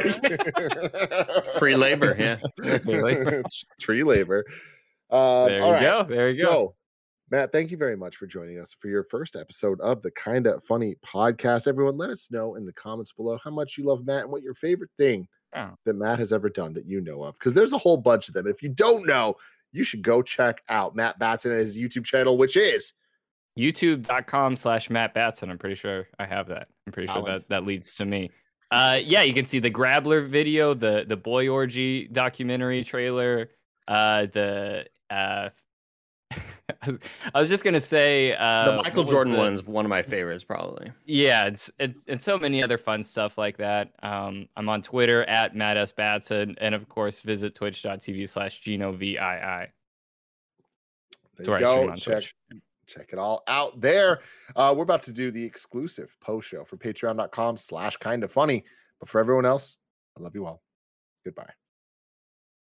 Free labor. Yeah. Free labor. Tree labor. Um, there you right. go. There you go. So, Matt, thank you very much for joining us for your first episode of the Kinda Funny podcast. Everyone, let us know in the comments below how much you love Matt and what your favorite thing Oh. that Matt has ever done that you know of. Because there's a whole bunch of them. If you don't know, you should go check out Matt Batson and his YouTube channel, which is youtube.com slash matt batson i'm pretty sure i have that i'm pretty sure that that leads to me uh yeah you can see the grabler video the the boy orgy documentary trailer uh the uh I was- I was just gonna say uh, the Michael Jordan the- one is one of my favorites, probably. Yeah, it's, it's and so many other fun stuff like that. Um, I'm on Twitter at Matt S Batson, and of course visit twitch.tv slash Gino VII. there That's you where I stream go. on Check Twitch. check it all out there. Uh, we're about to do the exclusive post show for patreon.com slash kind of funny. But for everyone else, I love you all. Goodbye.